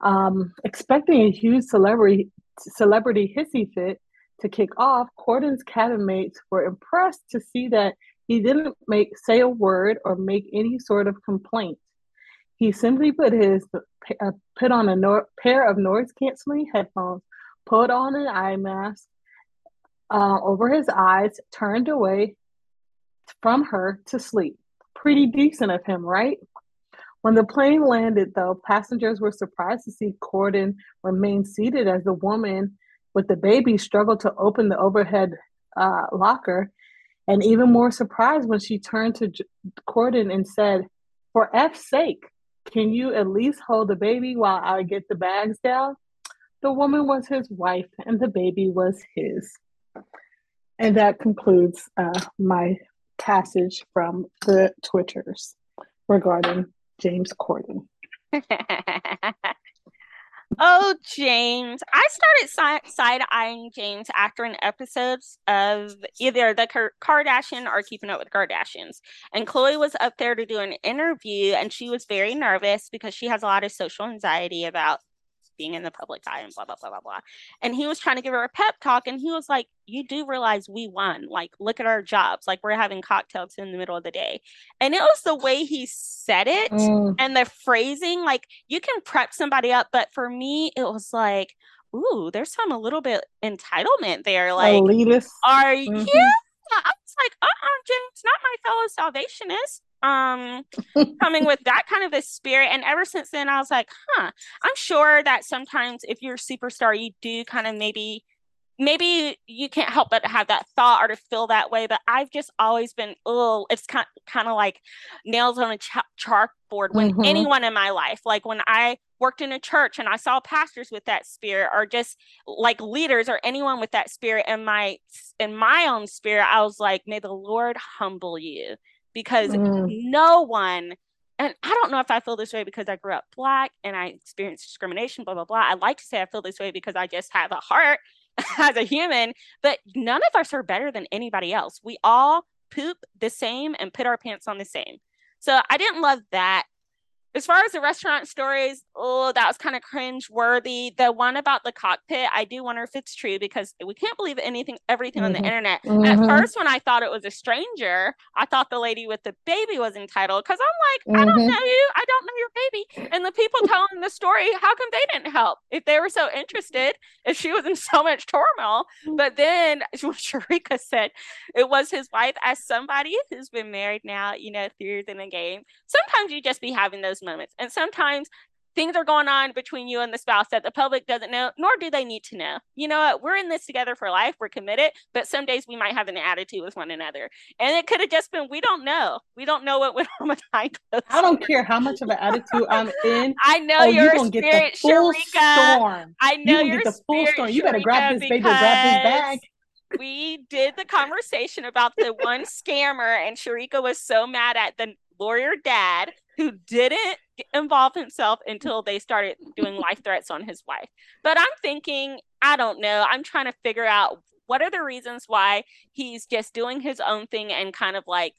Speaker 3: Um, expecting a huge celebrity celebrity hissy fit, To kick off, Corden's cabinmates were impressed to see that he didn't make say a word or make any sort of complaint. He simply put his uh, put on a no- pair of noise canceling headphones, put on an eye mask uh, over his eyes, turned away from her to sleep. Pretty decent of him, right? When the plane landed, though, passengers were surprised to see Corden remain seated as the woman with the baby struggled to open the overhead uh, locker, and even more surprised when she turned to J- Corden and said, For F's sake, can you at least hold the baby while I get the bags down? The woman was his wife, and the baby was his. And that concludes uh, my passage from the Twitters regarding James Corden.
Speaker 1: oh, James. I started side eyeing James after an episode of either The Kardashian or Keeping Up with the Kardashians. And Khloé was up there to do an interview, and she was very nervous because she has a lot of social anxiety about being in the public eye and blah blah blah blah blah. And he was trying to give her a pep talk, and he was like, "You do realize we won? Like, look at our jobs. Like, we're having cocktails in the middle of the day." And it was the way he said it mm. and the phrasing. Like, you can prep somebody up, but for me, it was like, "Ooh, there's some a little bit entitlement there." Like,
Speaker 3: elitist.
Speaker 1: Are mm-hmm. you? I was like, uh uh-uh, James, not my fellow salvationist um coming with that kind of a spirit and ever since then i was like huh i'm sure that sometimes if you're a superstar you do kind of maybe maybe you can't help but have that thought or to feel that way but i've just always been oh it's kind, kind of like nails on a ch- chalkboard when mm-hmm. anyone in my life like when i worked in a church and i saw pastors with that spirit or just like leaders or anyone with that spirit in my in my own spirit i was like may the lord humble you because mm. no one and I don't know if I feel this way because I grew up black and I experienced discrimination, blah, blah, blah. I like to say I feel this way because I just have a heart as a human, but none of us are better than anybody else. We all poop the same and put our pants on the same. So I didn't love that as far as the restaurant stories, oh, that was kind of cringe worthy. The one about the cockpit, I do wonder if it's true because we can't believe anything, everything mm-hmm. on the mm-hmm. internet. Mm-hmm. At first, when I thought it was a stranger, I thought the lady with the baby was entitled because I'm like, mm-hmm. I don't mm-hmm. know you, I don't know your baby. And the people telling the story, how come they didn't help if they were so interested? If she was in so much turmoil, mm. but then Sharika said, it was his wife as somebody who's been married now, you know, through the game. Sometimes you just be having those moments. And sometimes things are going on between you and the spouse that the public doesn't know, nor do they need to know. You know what? We're in this together for life. We're committed, but some days we might have an attitude with one another. And it could have just been, we don't know. We don't know what went on behind
Speaker 3: closed I don't care how much of an attitude I'm in.
Speaker 1: I know oh, your you spirit, get the full Sharika. Storm. I know you your get the full storm.
Speaker 3: You better grab this baby, grab this bag
Speaker 1: we did the conversation about the one scammer, and Sharika was so mad at the lawyer dad who didn't involve himself until they started doing life threats on his wife. But I'm thinking, I don't know. I'm trying to figure out what are the reasons why he's just doing his own thing and kind of like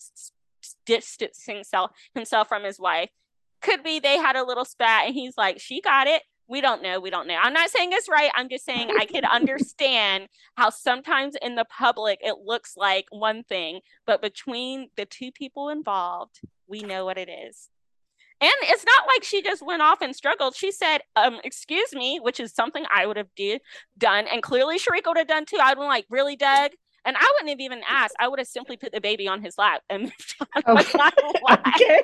Speaker 1: distancing himself, himself from his wife. Could be they had a little spat and he's like, she got it. We don't know. We don't know. I'm not saying it's right. I'm just saying I could understand how sometimes in the public it looks like one thing, but between the two people involved, we know what it is. And it's not like she just went off and struggled. She said, um, excuse me, which is something I would have do, done. And clearly Sharika would have done too. I'd been like, really, Doug? And I wouldn't have even asked. I would have simply put the baby on his lap and. Okay.
Speaker 3: okay.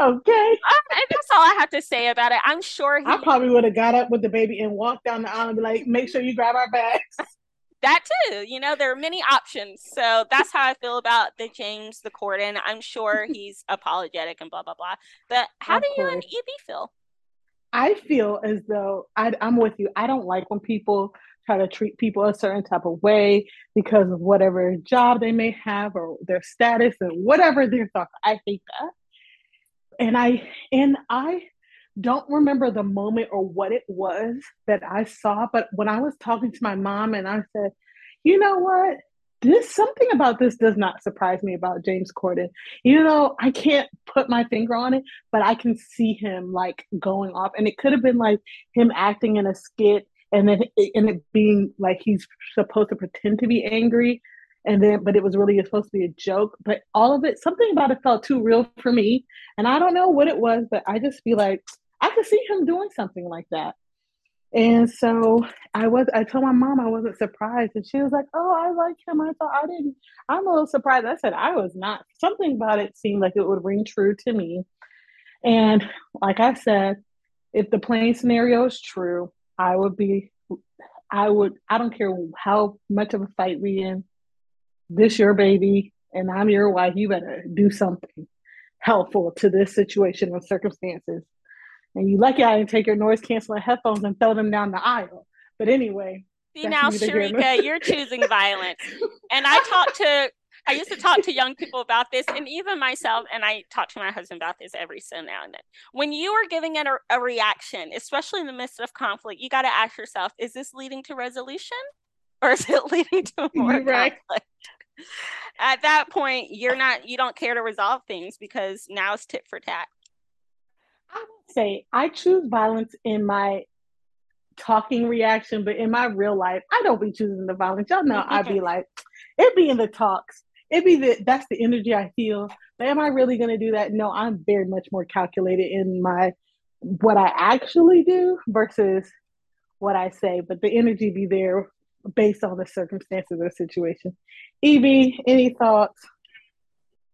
Speaker 3: okay.
Speaker 1: Uh, and that's all I have to say about it. I'm sure he,
Speaker 3: I probably would have got up with the baby and walked down the aisle and be like, make sure you grab our bags
Speaker 1: that too. You know, there are many options. So that's how I feel about the James, the Corden. I'm sure he's apologetic and blah blah blah. But how of do you and EB feel?
Speaker 3: I feel as though I, I'm with you. I don't like when people try to treat people a certain type of way because of whatever job they may have or their status and whatever their thoughts. I hate that. And I and I don't remember the moment or what it was that I saw, but when I was talking to my mom and I said, you know what? This something about this does not surprise me about James Corden. You know, I can't put my finger on it, but I can see him like going off. And it could have been like him acting in a skit and then it, and it being like he's supposed to pretend to be angry and then but it was really supposed to be a joke but all of it something about it felt too real for me and i don't know what it was but i just feel like i could see him doing something like that and so I was I told my mom I wasn't surprised and she was like, Oh, I like him. I thought I didn't I'm a little surprised. I said I was not something about it seemed like it would ring true to me. And like I said, if the plane scenario is true, I would be I would I don't care how much of a fight we in, this your baby and I'm your wife, you better do something helpful to this situation and circumstances and you lucky I didn't take your noise canceling headphones and throw them down the aisle. But anyway.
Speaker 1: See now, Sharika, you're choosing violence. and I talk to I used to talk to young people about this, and even myself, and I talk to my husband about this every so now and then. When you are giving it a, a reaction, especially in the midst of conflict, you got to ask yourself: Is this leading to resolution, or is it leading to more right. conflict? At that point, you're not you don't care to resolve things because now it's tit for tat.
Speaker 3: I would say I choose violence in my talking reaction, but in my real life, I don't be choosing the violence. Y'all know I'd be like, it'd be in the talks. It'd be the that's the energy I feel. But am I really gonna do that? No, I'm very much more calculated in my what I actually do versus what I say. But the energy be there based on the circumstances of the situation. EB, any thoughts?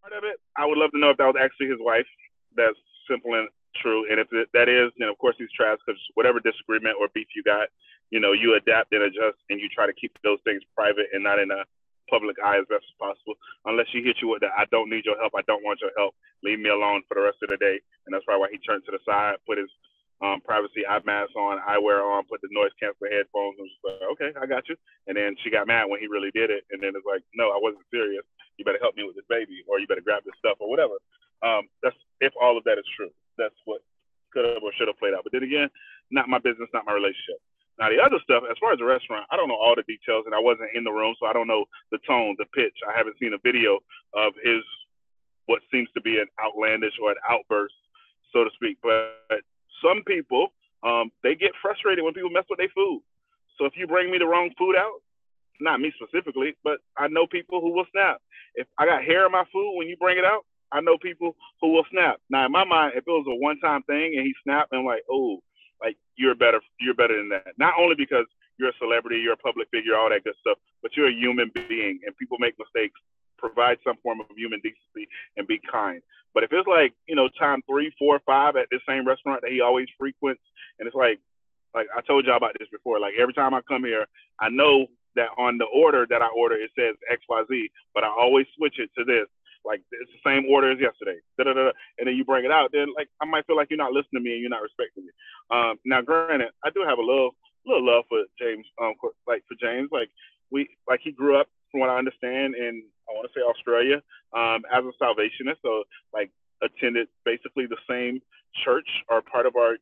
Speaker 2: Part of it, I would love to know if that was actually his wife. That's simple and true. And if that is, then of course he's trash because whatever disagreement or beef you got, you know, you adapt and adjust and you try to keep those things private and not in a public eye as best as possible. Unless she hit you with that, I don't need your help. I don't want your help. Leave me alone for the rest of the day. And that's probably why he turned to the side, put his um, privacy eye mask on, eyewear on, put the noise canceling headphones, and was like, okay, I got you. And then she got mad when he really did it. And then it's like, no, I wasn't serious. You better help me with this baby, or you better grab this stuff, or whatever. Um, that's if all of that is true. That's what could have or should have played out. But then again, not my business, not my relationship. Now the other stuff, as far as the restaurant, I don't know all the details, and I wasn't in the room, so I don't know the tone, the pitch. I haven't seen a video of his what seems to be an outlandish or an outburst, so to speak. But some people, um, they get frustrated when people mess with their food. So if you bring me the wrong food out, not me specifically, but I know people who will snap. If I got hair in my food when you bring it out, I know people who will snap. Now, in my mind, if it was a one-time thing and he snapped, I'm like, oh, like you're better, you're better than that. Not only because you're a celebrity, you're a public figure, all that good stuff, but you're a human being, and people make mistakes. Provide some form of human decency and be kind. But if it's like, you know, time three, four, five at the same restaurant that he always frequents, and it's like, like I told y'all about this before. Like every time I come here, I know that on the order that I order it says X Y Z, but I always switch it to this like it's the same order as yesterday. Da-da-da. And then you bring it out, then like I might feel like you're not listening to me and you're not respecting me. Um, now, granted, I do have a little little love for James. Um, like for James, like we like he grew up from what I understand in I want to say Australia um, as a Salvationist, so like attended basically the same church or part of our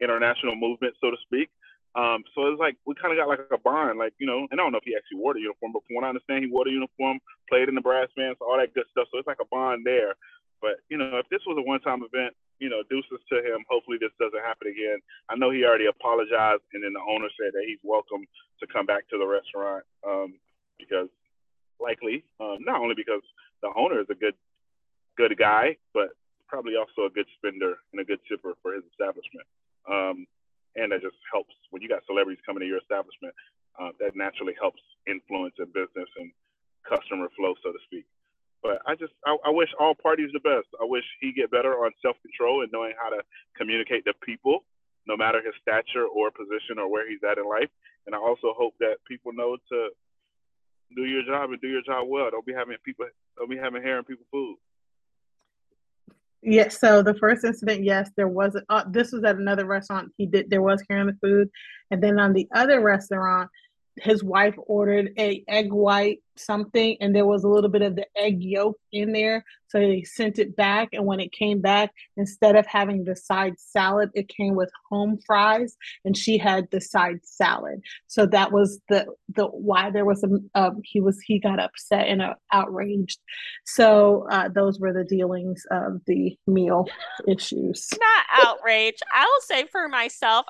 Speaker 2: international movement, so to speak. Um, so it's like we kind of got like a bond, like you know. And I don't know if he actually wore the uniform, but from what I understand, he wore the uniform, played in the brass bands, all that good stuff. So it's like a bond there. But you know, if this was a one-time event, you know, deuces to him. Hopefully, this doesn't happen again. I know he already apologized, and then the owner said that he's welcome to come back to the restaurant um, because likely, um, not only because the owner is a good good guy, but probably also a good spender and a good tipper for his establishment. Um, and that just helps when you got celebrities coming to your establishment. Uh, that naturally helps influence in business and customer flow, so to speak. But I just I, I wish all parties the best. I wish he get better on self control and knowing how to communicate to people, no matter his stature or position or where he's at in life. And I also hope that people know to do your job and do your job well. Don't be having people don't be having hair in people's food.
Speaker 3: Yes. So the first incident, yes, there was. Uh, this was at another restaurant. He did. There was carrying the food, and then on the other restaurant, his wife ordered a egg white something and there was a little bit of the egg yolk in there. So they sent it back and when it came back instead of having the side salad it came with home fries and she had the side salad. So that was the the why there was a um, he was he got upset and uh, outraged. So uh, those were the dealings of the meal issues.
Speaker 1: Not outrage i will say for myself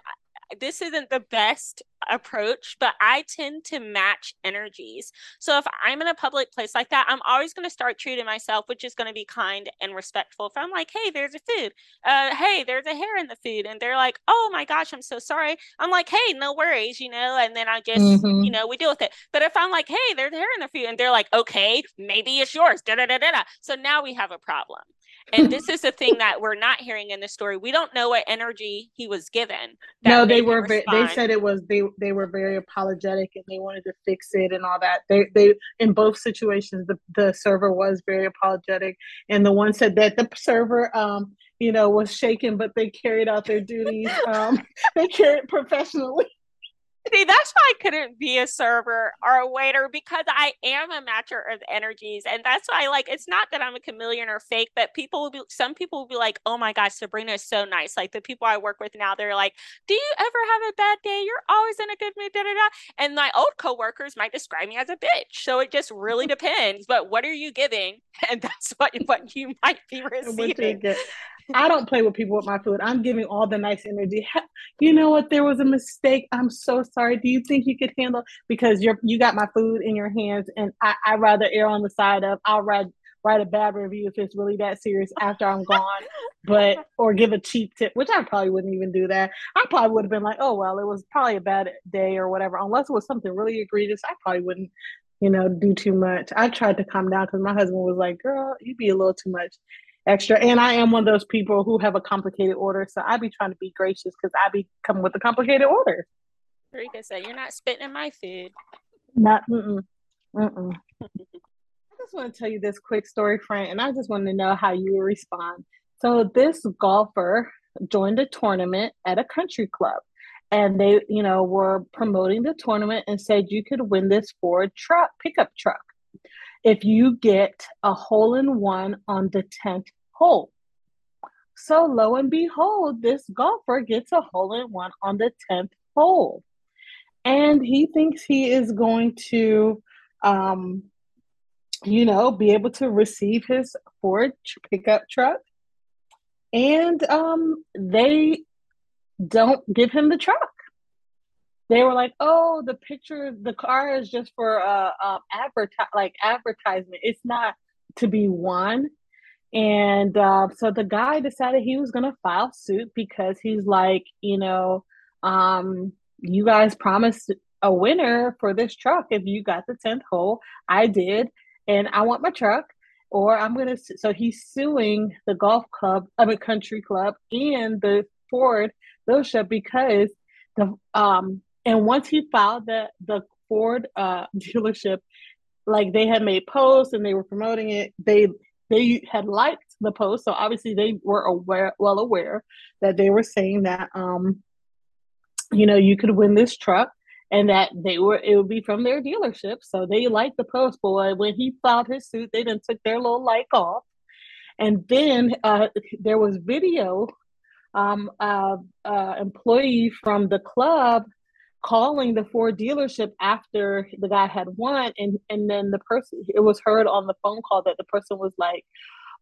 Speaker 1: this isn't the best approach, but I tend to match energies. So if I'm in a public place like that, I'm always going to start treating myself, which is going to be kind and respectful. If I'm like, hey, there's a food, uh, hey, there's a hair in the food, and they're like, oh my gosh, I'm so sorry. I'm like, hey, no worries, you know, and then I just, mm-hmm. you know, we deal with it. But if I'm like, hey, there's hair in the food, and they're like, okay, maybe it's yours, da da da da. So now we have a problem and this is the thing that we're not hearing in the story we don't know what energy he was given
Speaker 3: no they were they said it was they they were very apologetic and they wanted to fix it and all that. They they in both situations the, the server was very apologetic. And the one said that the server um you know was shaken but they carried out their duties um they carried professionally
Speaker 1: See, that's why I couldn't be a server or a waiter because I am a matcher of energies. And that's why, like, it's not that I'm a chameleon or fake, but people will be, some people will be like, oh my gosh, Sabrina is so nice. Like, the people I work with now, they're like, do you ever have a bad day? You're always in a good mood, da da da. And my old coworkers might describe me as a bitch. So it just really depends. But what are you giving? And that's what, what you might be receiving.
Speaker 3: I don't play with people with my food. I'm giving all the nice energy. You know what? There was a mistake. I'm so sorry. Do you think you could handle because you're you got my food in your hands, and I I rather err on the side of I'll write write a bad review if it's really that serious after I'm gone, but or give a cheap tip, which I probably wouldn't even do that. I probably would have been like, oh well, it was probably a bad day or whatever. Unless it was something really egregious, I probably wouldn't you know, do too much. I tried to calm down because my husband was like, girl, you'd be a little too much extra. And I am one of those people who have a complicated order. So I'd be trying to be gracious because I'd be coming with a complicated order.
Speaker 1: Rika said, You're not spitting in my food.
Speaker 3: Not, mm-mm. Mm-mm. I just want to tell you this quick story, friend, and I just want to know how you respond. So, this golfer joined a tournament at a country club, and they, you know, were promoting the tournament and said you could win this Ford truck, pickup truck, if you get a hole in one on the 10th hole. So lo and behold, this golfer gets a hole in one on the 10th hole. And he thinks he is going to, um, you know, be able to receive his Ford pickup truck. And um, they don't give him the truck. They were like, "Oh, the picture, the car is just for uh, uh advertise like advertisement. It's not to be won." And uh, so the guy decided he was going to file suit because he's like, you know, um, you guys promised a winner for this truck if you got the 10th hole. I did, and I want my truck. Or I'm to, so he's suing the golf club, of a country club, and the Ford dealership because the, um, and once he filed the, the Ford uh, dealership, like they had made posts and they were promoting it, they they had liked the post, so obviously they were aware, well aware that they were saying that, um, you know, you could win this truck, and that they were it would be from their dealership. So they liked the post. Boy, when he filed his suit, they then took their little like off, and then uh, there was video. Um, uh, uh, employee from the club calling the Ford dealership after the guy had won and and then the person it was heard on the phone call that the person was like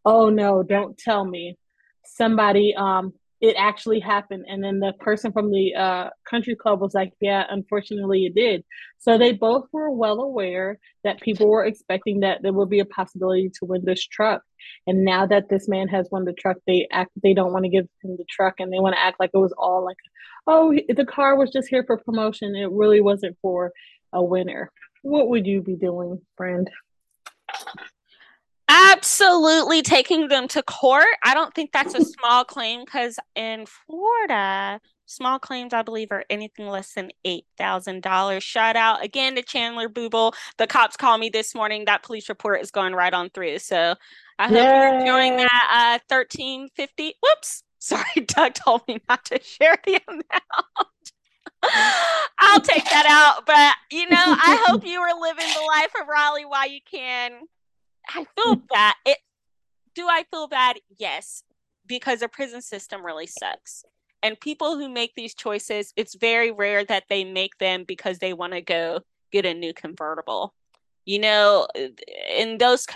Speaker 3: oh no don't tell me somebody um it actually happened. And then the person from the uh, country club was like yeah unfortunately it did. So they both were well aware that people were expecting that there would be a possibility to win this truck. And now that this man has won the truck they act they don't want to give him the truck and they want to act like it was all like oh the car was just here for promotion. It really wasn't for a winner. What would you be doing friend
Speaker 1: absolutely taking them to court. I don't think that's a small claim because in Florida, small claims, I believe, are anything less than $8,000. Shout out again to Chandler Booble. The cops called me this morning. That police report is going right on through. So I hope Yay. you're enjoying that. Uh, 1350. Whoops. Sorry, Doug told me not to share the amount. I'll take that out. But, you know, I hope you are living the life of Riley while you can. I feel bad. It do I feel bad? Yes, because the prison system really sucks. And people who make these choices, it's very rare that they make them because they want to go get a new convertible. You know, in those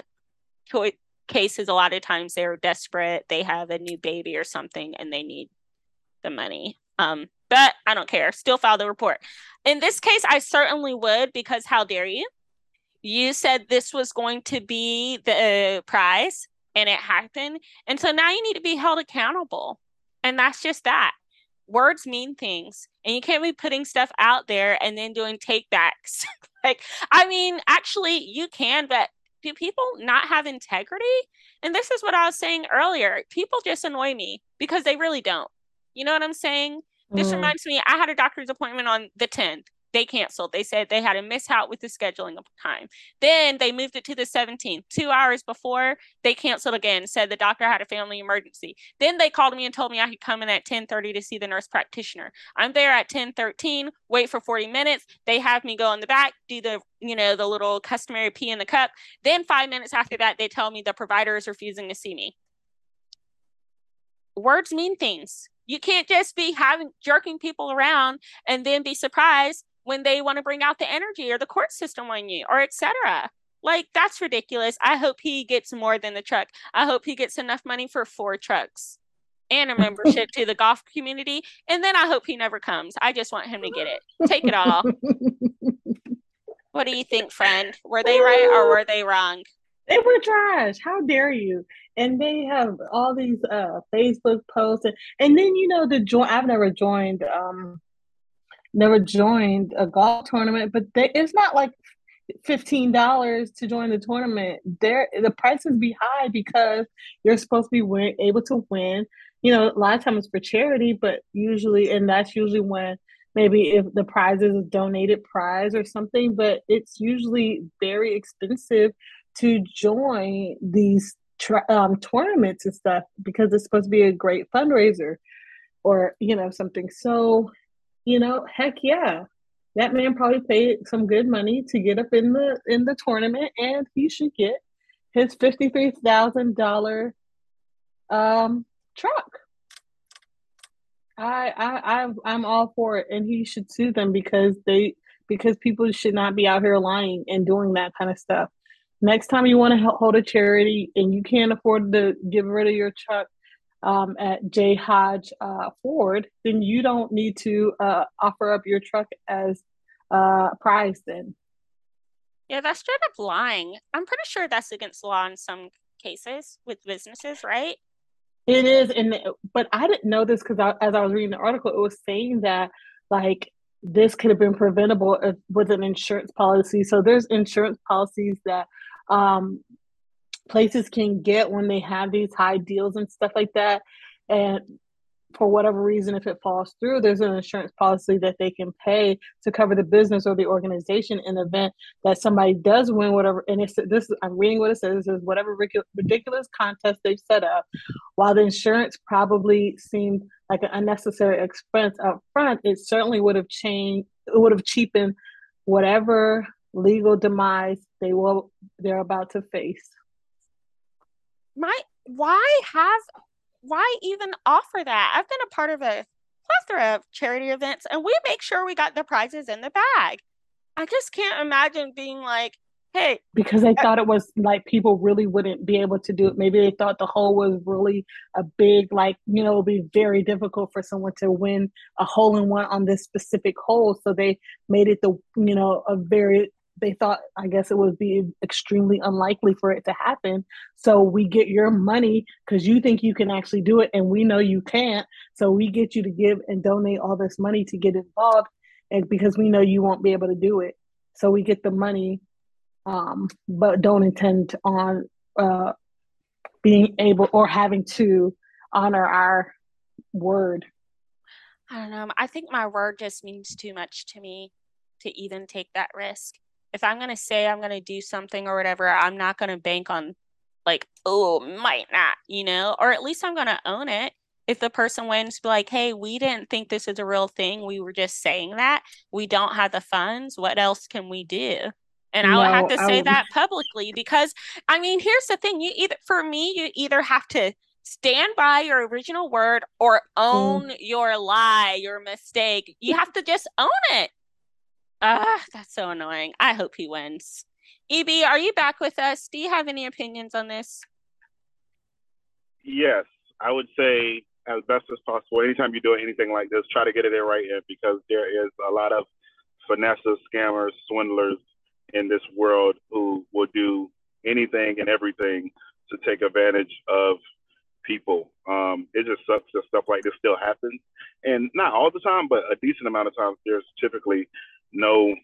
Speaker 1: cho- cases, a lot of times they're desperate. They have a new baby or something, and they need the money. Um, but I don't care. Still file the report. In this case, I certainly would because how dare you? You said this was going to be the prize and it happened. And so now you need to be held accountable. And that's just that. Words mean things. And you can't be putting stuff out there and then doing takebacks. like, I mean, actually, you can, but do people not have integrity? And this is what I was saying earlier. People just annoy me because they really don't. You know what I'm saying? This mm. reminds me, I had a doctor's appointment on the 10th they canceled. They said they had a mishap with the scheduling of time. Then they moved it to the 17th. Two hours before, they canceled again, said the doctor had a family emergency. Then they called me and told me I could come in at 10:30 to see the nurse practitioner. I'm there at 10:13, wait for 40 minutes. They have me go in the back, do the you know the little customary pee in the cup. Then five minutes after that, they tell me the provider is refusing to see me. Words mean things. You can't just be having jerking people around and then be surprised when they want to bring out the energy or the court system on you or etc like that's ridiculous. I hope he gets more than the truck. I hope he gets enough money for four trucks and a membership to the golf community and then i hope he never comes. I just want him to get it. Take it all. What do you think friend? Were they right or were they wrong?
Speaker 3: They were trash. How dare you? And they have all these uh facebook posts and, and then you know the join i've never joined um never joined a golf tournament, but they, it's not like fifteen dollars to join the tournament. There, the prices be high because you're supposed to be win, able to win. You know, a lot of times for charity, but usually, and that's usually when maybe if the prize is a donated prize or something. But it's usually very expensive to join these um, tournaments and stuff because it's supposed to be a great fundraiser or you know something. So you know, heck yeah. That man probably paid some good money to get up in the in the tournament and he should get his fifty three thousand dollar um truck. I I I I'm all for it and he should sue them because they because people should not be out here lying and doing that kind of stuff. Next time you want to hold a charity and you can't afford to get rid of your truck, um, at J. Hodge uh, Ford, then you don't need to uh, offer up your truck as uh, prize then.
Speaker 1: Yeah, that's straight up lying. I'm pretty sure that's against law in some cases with businesses, right?
Speaker 3: It is, and but I didn't know this because as I was reading the article, it was saying that like this could have been preventable if, with an insurance policy. So there's insurance policies that um, places can get when they have these high deals and stuff like that. And for whatever reason, if it falls through, there's an insurance policy that they can pay to cover the business or the organization in the event that somebody does win whatever. And it's this. I'm reading what it says. This is whatever ridiculous contest they've set up. While the insurance probably seemed like an unnecessary expense up front, it certainly would have changed. It would have cheapened whatever legal demise they will they're about to face
Speaker 1: my why have why even offer that? I've been a part of a plethora of charity events and we make sure we got the prizes in the bag. I just can't imagine being like, hey.
Speaker 3: Because they thought it was like people really wouldn't be able to do it. Maybe they thought the hole was really a big, like, you know, it would be very difficult for someone to win a hole in one on this specific hole. So they made it the, you know, a very they thought i guess it would be extremely unlikely for it to happen. So we get your money because you think you can actually do it and we know you can't. So we get you to give and donate all this money to get involved and because we know you won't be able to do it. So we get the money um, but don't intend on uh, being able or having to honor our word.
Speaker 1: I don't know. I think my word just means too much to me to even take that risk if I'm gonna say I'm gonna do something or whatever, I'm not gonna bank on like, oh, might not, you know, or at least I'm gonna own it. If the person wins, be like, hey, we didn't think this is a real thing. We were just saying that. We don't have the funds. What else can we do? And no, I would have to say that publicly because I mean, here's the thing. You either for me, you either have to stand by your original word or mm. own mm. your lie, your mistake. You have to just own it. Ah, that's so annoying. I hope he wins. EB, are you back with us? Do you have any opinions on this?
Speaker 2: Yes, I would say as best as possible. Anytime you do anything like this, try to get it in right in because there is a lot of finesses, scammers, swindlers in this world who will do anything and everything to take advantage of people. Um, it just sucks that stuff like this still happens, and not all the time, but a decent amount of times. There's typically no,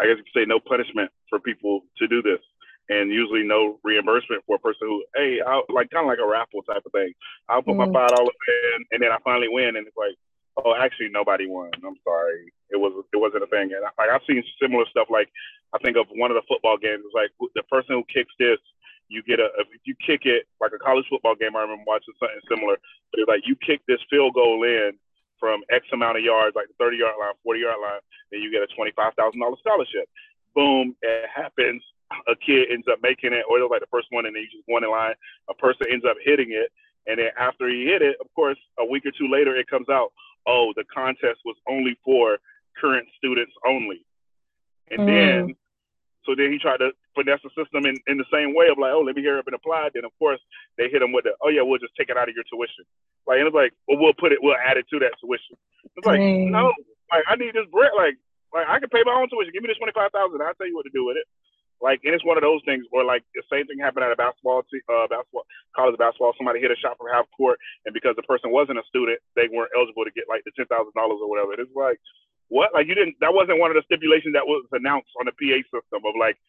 Speaker 2: I guess you could say, no punishment for people to do this and usually no reimbursement for a person who, hey, I'll, like kind of like a raffle type of thing. I'll put mm. my five dollars in, and then I finally win, and it's like, oh, actually nobody won. I'm sorry, it was it wasn't a thing. And like I've seen similar stuff. Like I think of one of the football games. It's like the person who kicks this, you get a if you kick it like a college football game. I remember watching something similar. But it's like you kick this field goal in from X amount of yards, like the 30 yard line, 40 yard line, then you get a $25,000 scholarship. Boom, it happens a kid ends up making it, or it was like the first one, and then you just one in line. A person ends up hitting it, and then after he hit it, of course, a week or two later, it comes out, oh, the contest was only for current students only. And mm. then, so then he tried to finesse the system in, in the same way of like, oh, let me hear it and apply. Then of course they hit them with the, oh yeah, we'll just take it out of your tuition. Like, and it's like, well, we'll put it, we'll add it to that tuition. It's like, mm. no, like I need this bread. Like, like I can pay my own tuition. Give me this twenty five thousand. I'll tell you what to do with it. Like, and it's one of those things where like the same thing happened at a basketball, te- uh, basketball college basketball. Somebody hit a shot from half court, and because the person wasn't a student, they weren't eligible to get like the ten thousand dollars or whatever. It's like, what? Like you didn't? That wasn't one of the stipulations that was announced on the PA system of like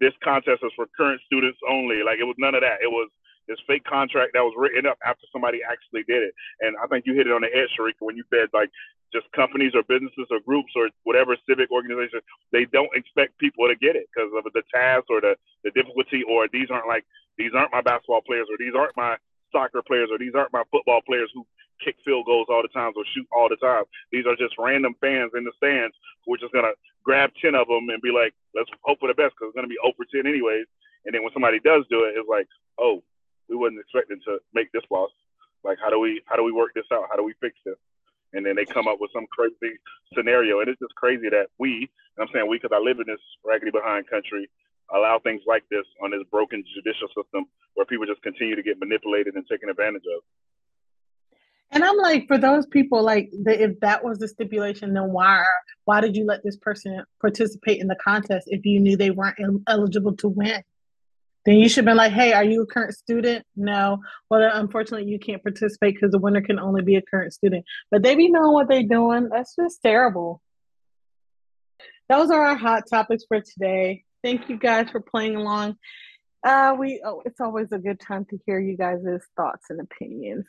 Speaker 2: this contest is for current students only. Like it was none of that. It was this fake contract that was written up after somebody actually did it. And I think you hit it on the head, Sharika, when you said like just companies or businesses or groups or whatever civic organization, they don't expect people to get it because of the task or the, the difficulty or these aren't like these aren't my basketball players or these aren't my soccer players or these aren't my football players who kick field goals all the time or shoot all the time. These are just random fans in the stands who are just gonna grab ten of them and be like, let's hope for the best because it's gonna be over ten anyways. And then when somebody does do it, it's like, oh, we wasn't expecting to make this loss. Like, how do we how do we work this out? How do we fix this? And then they come up with some crazy scenario, and it's just crazy that we, I'm saying we, because I live in this raggedy behind country, allow things like this on this broken judicial system where people just continue to get manipulated and taken advantage of.
Speaker 3: And I'm like, for those people, like, the, if that was the stipulation, then why why did you let this person participate in the contest if you knew they weren't eligible to win? then you should have been like, hey, are you a current student? No. Well, unfortunately, you can't participate because the winner can only be a current student. But they be knowing what they're doing. That's just terrible. Those are our hot topics for today. Thank you guys for playing along. Uh, we oh, it's always a good time to hear you guys' thoughts and opinions.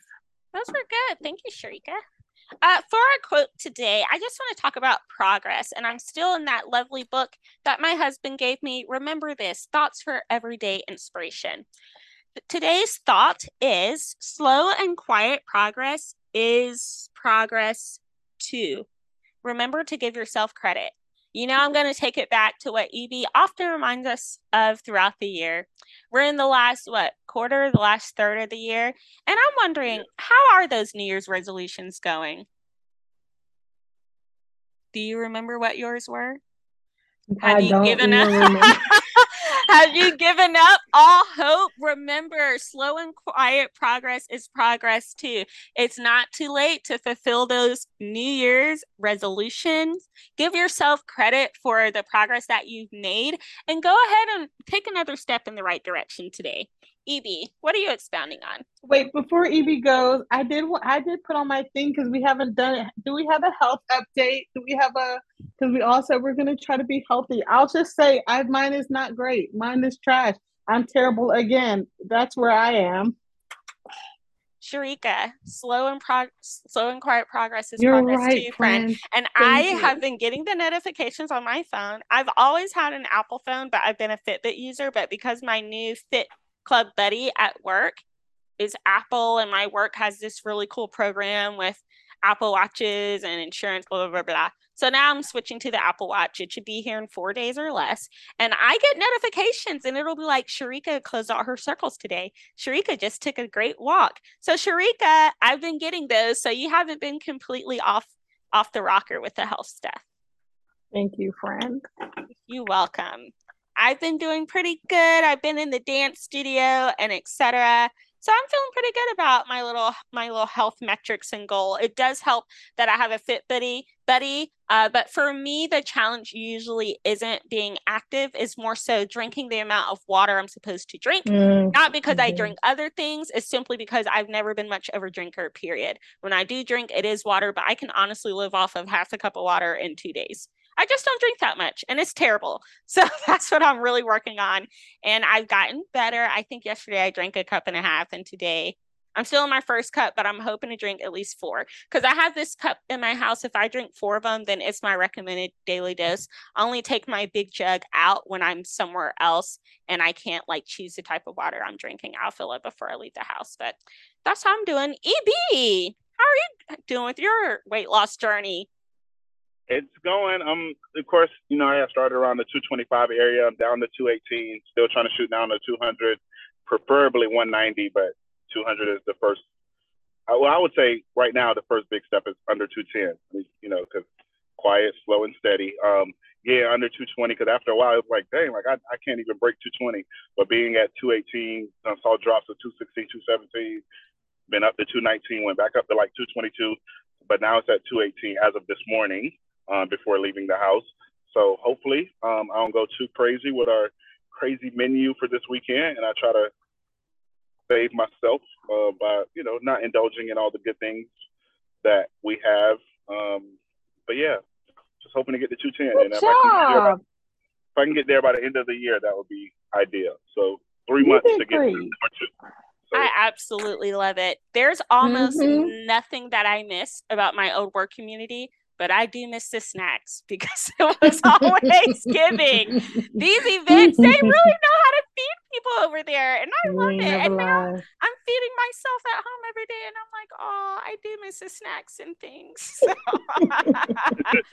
Speaker 1: Those were good. Thank you, Sharika. Uh, for our quote today, I just want to talk about progress. And I'm still in that lovely book that my husband gave me. Remember this Thoughts for Everyday Inspiration. Today's thought is slow and quiet progress is progress too. Remember to give yourself credit. You know, I'm going to take it back to what EB often reminds us of throughout the year. We're in the last, what, quarter, the last third of the year. And I'm wondering, how are those New Year's resolutions going? Do you remember what yours were? Have I you given up? Have you given up all hope? Remember, slow and quiet progress is progress too. It's not too late to fulfill those New Year's resolutions. Give yourself credit for the progress that you've made and go ahead and take another step in the right direction today. EB, what are you expounding on?
Speaker 3: Wait, before EB goes, I did I did put on my thing because we haven't done it. Do we have a health update? Do we have a? Because we all said we're gonna try to be healthy. I'll just say, I mine is not great. Mine is trash. I'm terrible again. That's where I am.
Speaker 1: Sharika, slow and prog- slow and quiet progress is You're progress right, too, friend. friend. And Thank I you. have been getting the notifications on my phone. I've always had an Apple phone, but I've been a Fitbit user. But because my new Fit Club Buddy at work is Apple, and my work has this really cool program with Apple Watches and insurance, blah, blah, blah, blah. So now I'm switching to the Apple Watch. It should be here in four days or less. And I get notifications, and it'll be like, Sharika closed out her circles today. Sharika just took a great walk. So, Sharika, I've been getting those. So you haven't been completely off off the rocker with the health stuff.
Speaker 3: Thank you, friend.
Speaker 1: You're welcome. I've been doing pretty good. I've been in the dance studio and etc. So I'm feeling pretty good about my little my little health metrics and goal. It does help that I have a fit buddy buddy. Uh, but for me, the challenge usually isn't being active, is more so drinking the amount of water I'm supposed to drink. Mm-hmm. Not because mm-hmm. I drink other things, it's simply because I've never been much of a drinker, period. When I do drink, it is water, but I can honestly live off of half a cup of water in two days. I just don't drink that much and it's terrible. So that's what I'm really working on. And I've gotten better. I think yesterday I drank a cup and a half, and today I'm still in my first cup, but I'm hoping to drink at least four because I have this cup in my house. If I drink four of them, then it's my recommended daily dose. I only take my big jug out when I'm somewhere else and I can't like choose the type of water I'm drinking. I'll fill it before I leave the house. But that's how I'm doing. EB, how are you doing with your weight loss journey?
Speaker 2: It's going. I'm, of course, you know, I started around the 225 area. I'm down to 218, still trying to shoot down to 200, preferably 190, but 200 is the first. Well, I would say right now the first big step is under 210. You know, because quiet, slow, and steady. Um, yeah, under 220. Because after a while, it's like, dang, like I, I can't even break 220. But being at 218, I saw drops of 216, 217, been up to 219, went back up to like 222, but now it's at 218 as of this morning uh, before leaving the house. So hopefully, um, I don't go too crazy with our crazy menu for this weekend, and I try to save myself uh, by you know not indulging in all the good things that we have. Um, but yeah, just hoping to get to 210.
Speaker 3: Good and if job. I, can by,
Speaker 2: if I can get there by the end of the year, that would be ideal. So three you months to get to two.
Speaker 1: So. I absolutely love it. There's almost mm-hmm. nothing that I miss about my old work community but I do miss the snacks because it was always giving. These events, they really know how to feed people over there, and I love it. And now I'm feeding myself at home every day, and I'm like, oh, I do miss the snacks and things.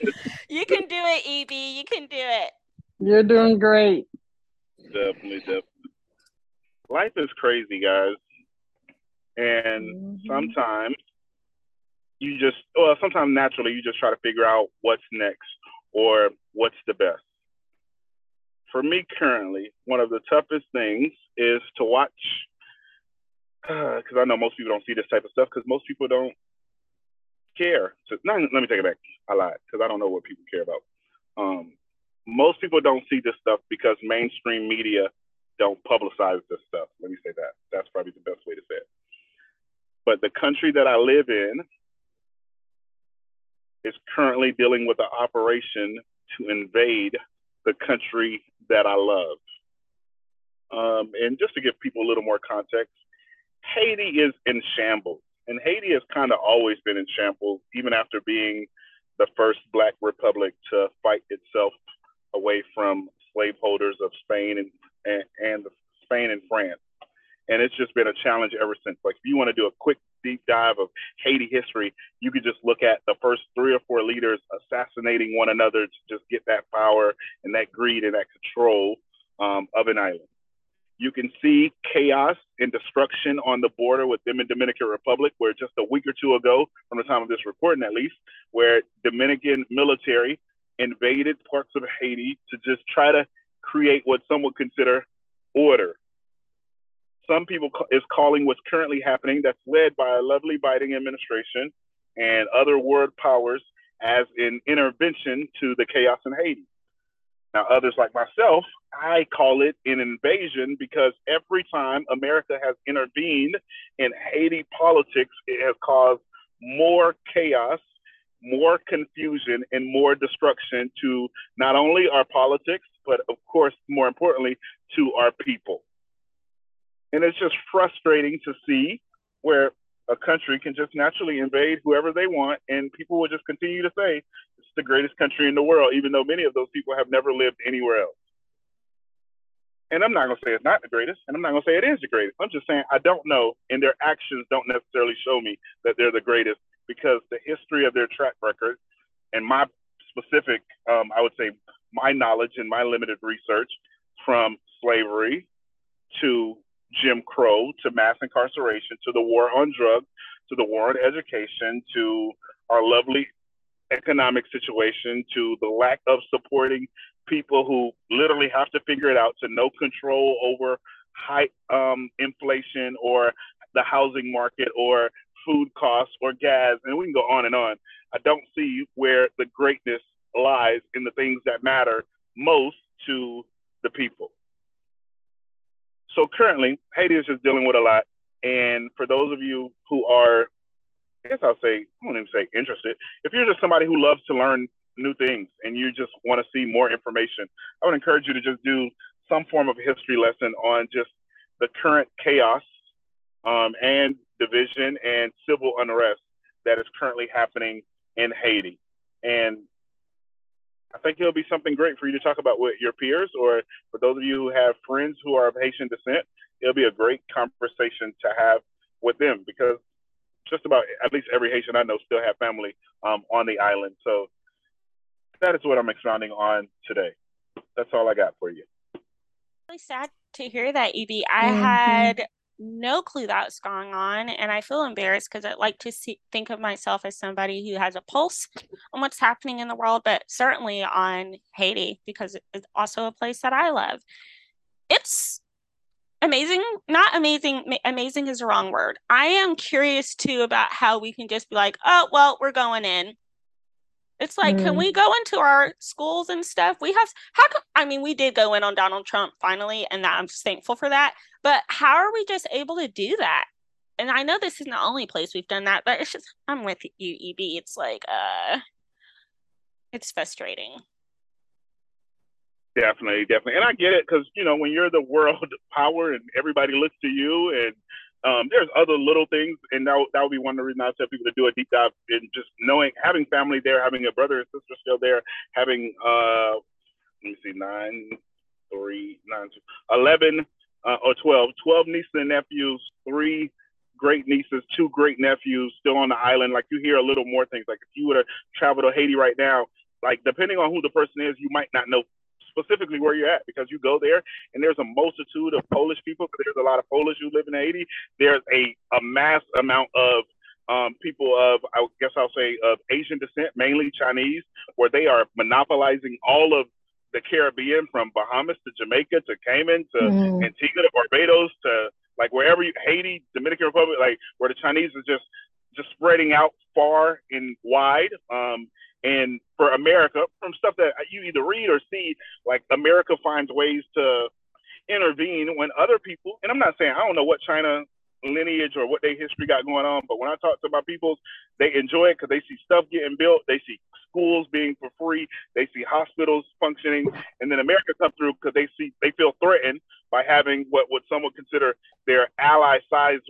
Speaker 1: So you can do it, EB. You can do it.
Speaker 3: You're doing great.
Speaker 2: Definitely, definitely. Life is crazy, guys, and mm-hmm. sometimes you just well sometimes naturally you just try to figure out what's next or what's the best. For me currently one of the toughest things is to watch because uh, i know most people don't see this type of stuff because most people don't care. So let me take it back i lied because i don't know what people care about. Um, most people don't see this stuff because mainstream media don't publicize this stuff. Let me say that. That's probably the best way to say it. But the country that i live in is currently dealing with an operation to invade the country that I love. Um, and just to give people a little more context, Haiti is in shambles. And Haiti has kind of always been in shambles, even after being the first Black republic to fight itself away from slaveholders of Spain and, and, and Spain and France. And it's just been a challenge ever since. Like, if you want to do a quick deep dive of Haiti history, you could just look at the first three or four leaders assassinating one another to just get that power and that greed and that control um, of an island. You can see chaos and destruction on the border with them and Dominican Republic, where just a week or two ago, from the time of this recording at least, where Dominican military invaded parts of Haiti to just try to create what some would consider order some people is calling what's currently happening that's led by a lovely Biden administration and other world powers as an intervention to the chaos in Haiti. Now, others like myself, I call it an invasion because every time America has intervened in Haiti politics, it has caused more chaos, more confusion, and more destruction to not only our politics, but of course, more importantly, to our people. And it's just frustrating to see where a country can just naturally invade whoever they want, and people will just continue to say it's the greatest country in the world, even though many of those people have never lived anywhere else. And I'm not going to say it's not the greatest, and I'm not going to say it is the greatest. I'm just saying I don't know, and their actions don't necessarily show me that they're the greatest because the history of their track record and my specific, um, I would say, my knowledge and my limited research from slavery to Jim Crow to mass incarceration to the war on drugs to the war on education to our lovely economic situation to the lack of supporting people who literally have to figure it out to no control over high um, inflation or the housing market or food costs or gas, and we can go on and on. I don't see where the greatness lies in the things that matter most to the people. So currently, Haiti is just dealing with a lot. And for those of you who are, I guess I'll say, I won't even say interested. If you're just somebody who loves to learn new things and you just want to see more information, I would encourage you to just do some form of history lesson on just the current chaos um, and division and civil unrest that is currently happening in Haiti. And I think it'll be something great for you to talk about with your peers or for those of you who have friends who are of Haitian descent. It'll be a great conversation to have with them because just about at least every Haitian I know still have family um, on the island. So that is what I'm expounding on today. That's all I got for you.
Speaker 1: Really sad to hear that, EB. I mm-hmm. had no clue that's going on and i feel embarrassed because i like to see, think of myself as somebody who has a pulse on what's happening in the world but certainly on haiti because it's also a place that i love. It's amazing not amazing amazing is the wrong word. I am curious too about how we can just be like oh well we're going in it's like, mm. can we go into our schools and stuff? We have how come I mean, we did go in on Donald Trump finally, and that I'm just thankful for that. But how are we just able to do that? And I know this isn't the only place we've done that, but it's just I'm with you, EB. It's like uh it's frustrating.
Speaker 2: Definitely, definitely. And I get it because, you know, when you're the world power and everybody looks to you and um, there's other little things, and that, that would be one of the reasons I tell people to do a deep dive in just knowing, having family there, having a brother and sister still there, having, uh, let me see, nine, three, nine, two, 11 uh, or 12, 12 nieces and nephews, three great nieces, two great nephews still on the island. Like you hear a little more things. Like if you were to travel to Haiti right now, like depending on who the person is, you might not know specifically where you're at because you go there and there's a multitude of Polish people. There's a lot of Polish who live in Haiti. There's a, a mass amount of um, people of, I guess I'll say, of Asian descent, mainly Chinese, where they are monopolizing all of the Caribbean from Bahamas to Jamaica to Cayman to mm. Antigua to Barbados to like wherever you, Haiti, Dominican Republic, like where the Chinese are just just spreading out far and wide. Um, and for America, from stuff that you either read or see, like America finds ways to intervene when other people, and I'm not saying I don't know what China lineage or what their history got going on, but when I talk to my people, they enjoy it because they see stuff getting built, they see schools being for free, they see hospitals functioning, and then America come through because they see they feel threatened by having what what some would consider their ally size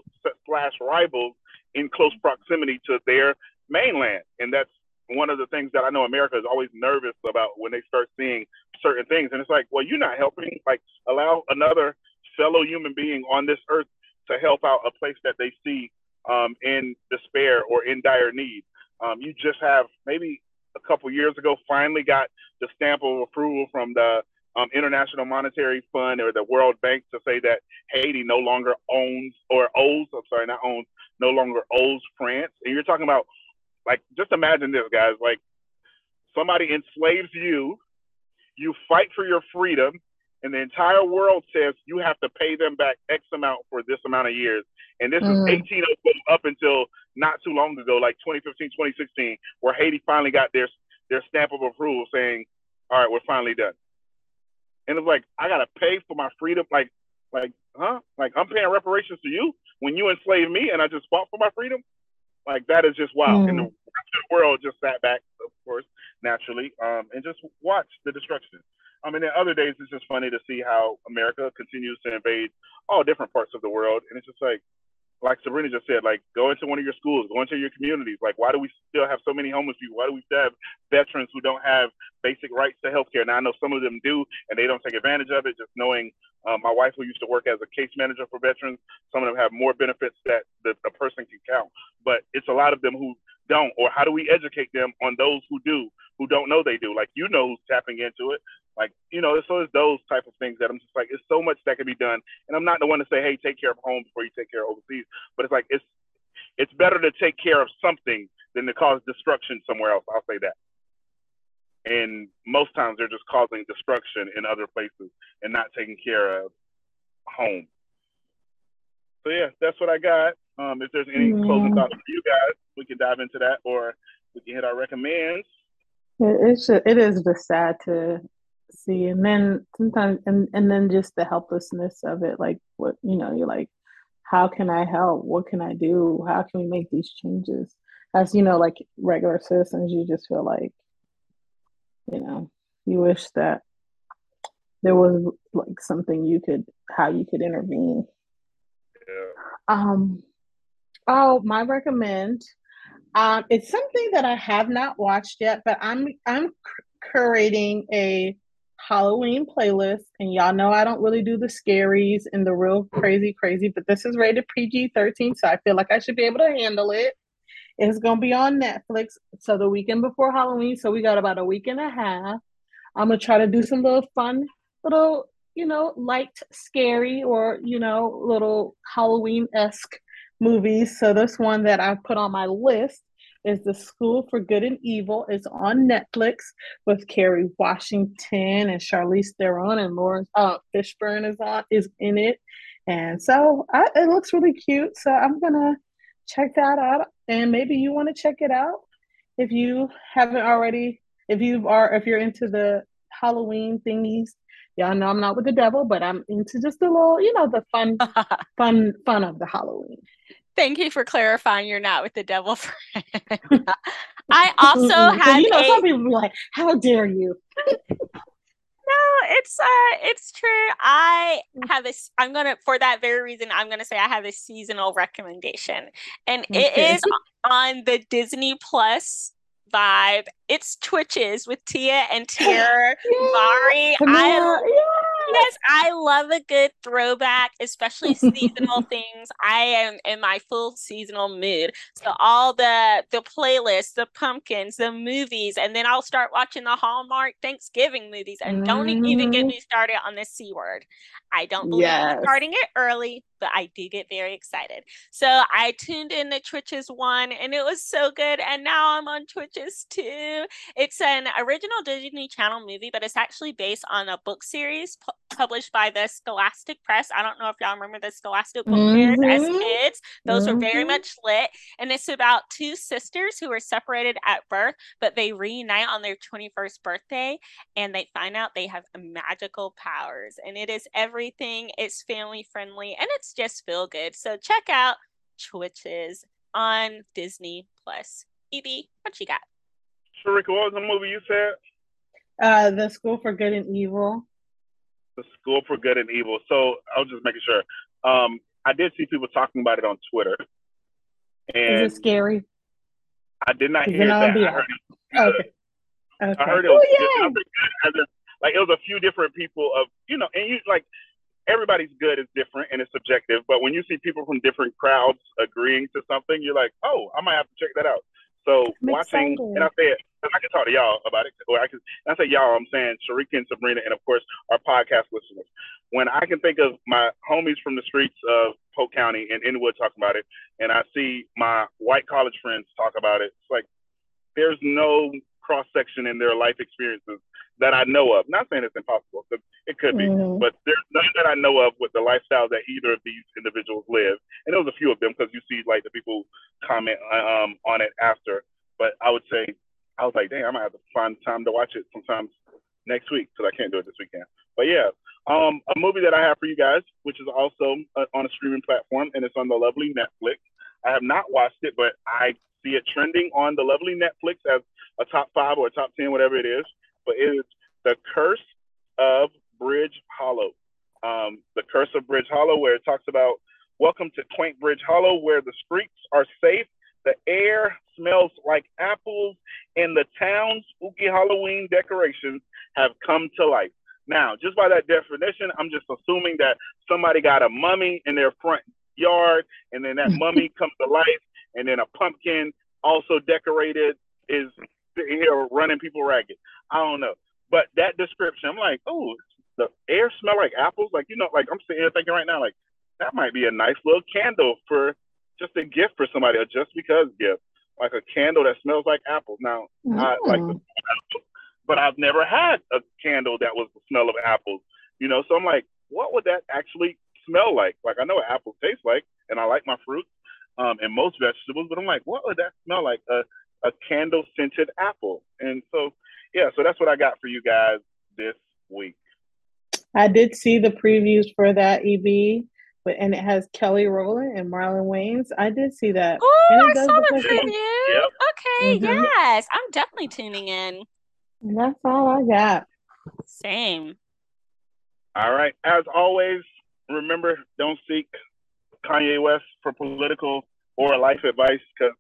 Speaker 2: slash rivals in close proximity to their mainland, and that's one of the things that I know America is always nervous about when they start seeing certain things. And it's like, well, you're not helping. Like, allow another fellow human being on this earth to help out a place that they see um, in despair or in dire need. Um, you just have maybe a couple years ago finally got the stamp of approval from the um, International Monetary Fund or the World Bank to say that Haiti no longer owns or owes, I'm sorry, not owns, no longer owes France. And you're talking about like, just imagine this, guys. Like, somebody enslaves you, you fight for your freedom, and the entire world says you have to pay them back X amount for this amount of years. And this mm. is 18 up until not too long ago, like 2015, 2016, where Haiti finally got their their stamp of approval saying, "All right, we're finally done." And it's like I gotta pay for my freedom, like, like, huh? Like I'm paying reparations to you when you enslaved me and I just fought for my freedom. Like that is just wild. Mm. And the of the world just sat back, of course, naturally, um, and just watched the destruction. I mean, in other days, it's just funny to see how America continues to invade all different parts of the world, and it's just like, like Sabrina just said, like go into one of your schools, go into your communities. Like, why do we still have so many homeless people? Why do we still have veterans who don't have basic rights to health care? Now I know some of them do, and they don't take advantage of it. Just knowing um, my wife, who used to work as a case manager for veterans, some of them have more benefits that the, the person can count. But it's a lot of them who don't. Or how do we educate them on those who do, who don't know they do? Like you know, who's tapping into it. Like you know, so it's those type of things that I'm just like, it's so much that can be done. And I'm not the one to say, hey, take care of home before you take care of overseas. But it's like it's it's better to take care of something than to cause destruction somewhere else. I'll say that and most times they're just causing destruction in other places and not taking care of home. so yeah, that's what I got. Um, if there's any mm. closing thoughts for you guys, we can dive into that, or we can hit our recommends.
Speaker 3: It's just, it is just sad to see, and then sometimes, and and then just the helplessness of it. Like what you know, you're like, how can I help? What can I do? How can we make these changes? As you know, like regular citizens, you just feel like, you know, you wish that there was like something you could how you could intervene. Yeah. Um oh my recommend. Um it's something that I have not watched yet, but I'm I'm curating a Halloween playlist, and y'all know I don't really do the scaries and the real crazy, crazy, but this is rated PG 13, so I feel like I should be able to handle it. It's gonna be on Netflix, so the weekend before Halloween, so we got about a week and a half. I'm gonna try to do some little fun little, you know, light, scary, or, you know, little Halloween esque movies. So, this one that I put on my list is The School for Good and Evil. It's on Netflix with Kerry Washington and Charlize Theron and Laurence uh, Fishburne is on is in it. And so I, it looks really cute. So I'm gonna check that out. And maybe you want to check it out if you haven't already. If you are, if you're into the Halloween thingies, Y'all know I'm not with the devil, but I'm into just a little, you know, the fun, fun, fun of the Halloween.
Speaker 1: Thank you for clarifying you're not with the devil. I also had
Speaker 3: you know a... some people be like, "How dare you?"
Speaker 1: no, it's uh, it's true. I have this. I'm gonna for that very reason. I'm gonna say I have a seasonal recommendation, and okay. it is on the Disney Plus vibe. It's Twitches with Tia and Tier Mari. I I love a good throwback, especially seasonal things. I am in my full seasonal mood. So all the the playlists, the pumpkins, the movies, and then I'll start watching the Hallmark Thanksgiving movies. And don't even get mm-hmm. me started on the C word. I don't believe yes. in starting it early, but I do get very excited. So I tuned in to Twitches one and it was so good. And now I'm on Twitches two. It's an original Disney Channel movie, but it's actually based on a book series pu- published by the Scholastic Press. I don't know if y'all remember the Scholastic book mm-hmm. as kids. Those mm-hmm. were very mm-hmm. much lit. And it's about two sisters who were separated at birth, but they reunite on their 21st birthday and they find out they have magical powers. And it is every everything. It's family friendly and it's just feel good. So check out Twitches on Disney Plus. EB, what you got?
Speaker 2: Sharika, what was the movie you said?
Speaker 3: Uh, The School for Good and Evil.
Speaker 2: The School for Good and Evil. So I was just making sure. Um, I did see people talking about it on Twitter.
Speaker 3: And Is it scary?
Speaker 2: I did not Is hear that. I heard it. Okay. okay. I heard it. Was, oh, yeah. like it was a few different people of you know, and you like everybody's good is different and it's subjective. But when you see people from different crowds agreeing to something, you're like, oh, I might have to check that out. So I'm watching, excited. and I said, I can talk to y'all about it, or I can. I say y'all, I'm saying Sharika and Sabrina, and of course our podcast listeners. When I can think of my homies from the streets of Polk County and Inwood talking about it, and I see my white college friends talk about it, it's like there's no cross section in their life experiences that I know of. Not saying it's impossible, because it could be, mm-hmm. but there's none that I know of with the lifestyle that either of these individuals live. And there was a few of them because you see like the people comment um, on it after. But I would say I was like, dang, I might have to find time to watch it sometimes next week because I can't do it this weekend. But yeah, um, a movie that I have for you guys, which is also uh, on a streaming platform, and it's on the lovely Netflix. I have not watched it, but I see it trending on the lovely Netflix as a top five or a top ten, whatever it is but it is the curse of Bridge Hollow. Um, the curse of Bridge Hollow, where it talks about welcome to quaint Bridge Hollow, where the streets are safe, the air smells like apples, and the town's spooky Halloween decorations have come to life. Now, just by that definition, I'm just assuming that somebody got a mummy in their front yard, and then that mummy comes to life, and then a pumpkin also decorated is here running people ragged. I don't know. But that description, I'm like, oh, the air smell like apples. Like, you know, like I'm sitting here thinking right now, like, that might be a nice little candle for just a gift for somebody, a just because gift. Like a candle that smells like apples. Now, mm. I like the, but I've never had a candle that was the smell of apples, you know. So I'm like, what would that actually smell like? Like I know what apples taste like, and I like my fruits um, and most vegetables, but I'm like, what would that smell like? A a candle scented apple. And so yeah, so that's what I got for you guys this week.
Speaker 3: I did see the previews for that EB, but and it has Kelly Rowland and Marlon Wayans. I did see that.
Speaker 1: Oh, I saw the preview. Yep. Okay, mm-hmm. yes, I'm definitely tuning in.
Speaker 3: And that's all I got.
Speaker 1: Same.
Speaker 2: All right. As always, remember don't seek Kanye West for political or life advice because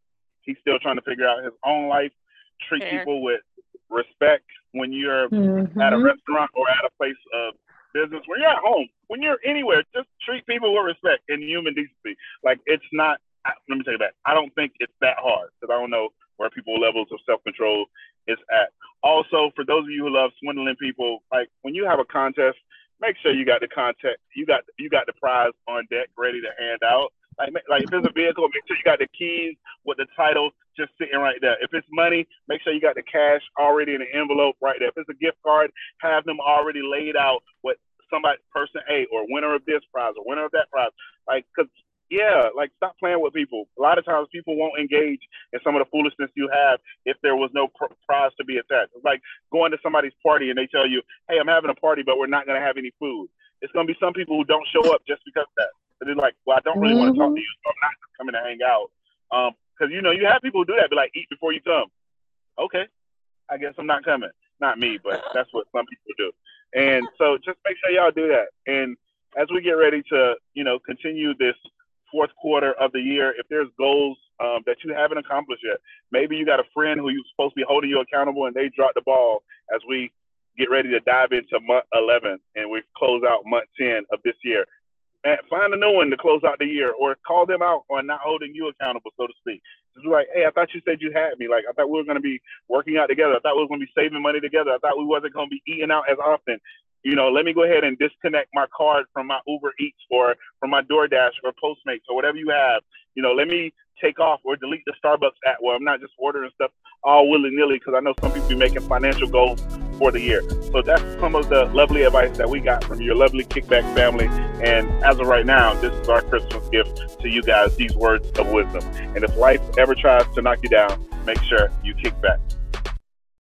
Speaker 2: he's still trying to figure out his own life. Treat Fair. people with respect when you're mm-hmm. at a restaurant or at a place of business. When you're at home, when you're anywhere, just treat people with respect and human decency. Like it's not. Let me tell you that. I don't think it's that hard because I don't know where people levels of self control is at. Also, for those of you who love swindling people, like when you have a contest, make sure you got the contact, you got you got the prize on deck ready to hand out. Like, like if it's a vehicle, make sure you got the keys with the title just sitting right there. If it's money, make sure you got the cash already in the envelope right there. If it's a gift card, have them already laid out what somebody, person A, or winner of this prize or winner of that prize. Like, cause yeah, like stop playing with people. A lot of times people won't engage in some of the foolishness you have if there was no pr- prize to be attached. It's like going to somebody's party and they tell you, "Hey, I'm having a party, but we're not going to have any food." It's going to be some people who don't show up just because of that. And they're like, well, I don't really mm-hmm. want to talk to you, so I'm not coming to hang out. Um, because you know you have people who do that, be like, eat before you come. Okay, I guess I'm not coming. Not me, but that's what some people do. And so just make sure y'all do that. And as we get ready to, you know, continue this fourth quarter of the year, if there's goals um, that you haven't accomplished yet, maybe you got a friend who you're supposed to be holding you accountable and they dropped the ball as we get ready to dive into month 11 and we close out month 10 of this year find a new one to close out the year or call them out on not holding you accountable, so to speak. It's like, hey, I thought you said you had me. Like, I thought we were going to be working out together. I thought we were going to be saving money together. I thought we wasn't going to be eating out as often. You know, let me go ahead and disconnect my card from my Uber Eats or from my DoorDash or Postmates or whatever you have. You know, let me take off or delete the Starbucks app where I'm not just ordering stuff all willy nilly because I know some people be making financial goals for the year. So that's some of the lovely advice that we got from your lovely kickback family. And as of right now, this is our Christmas gift to you guys, these words of wisdom. And if life ever tries to knock you down, make sure you kick back.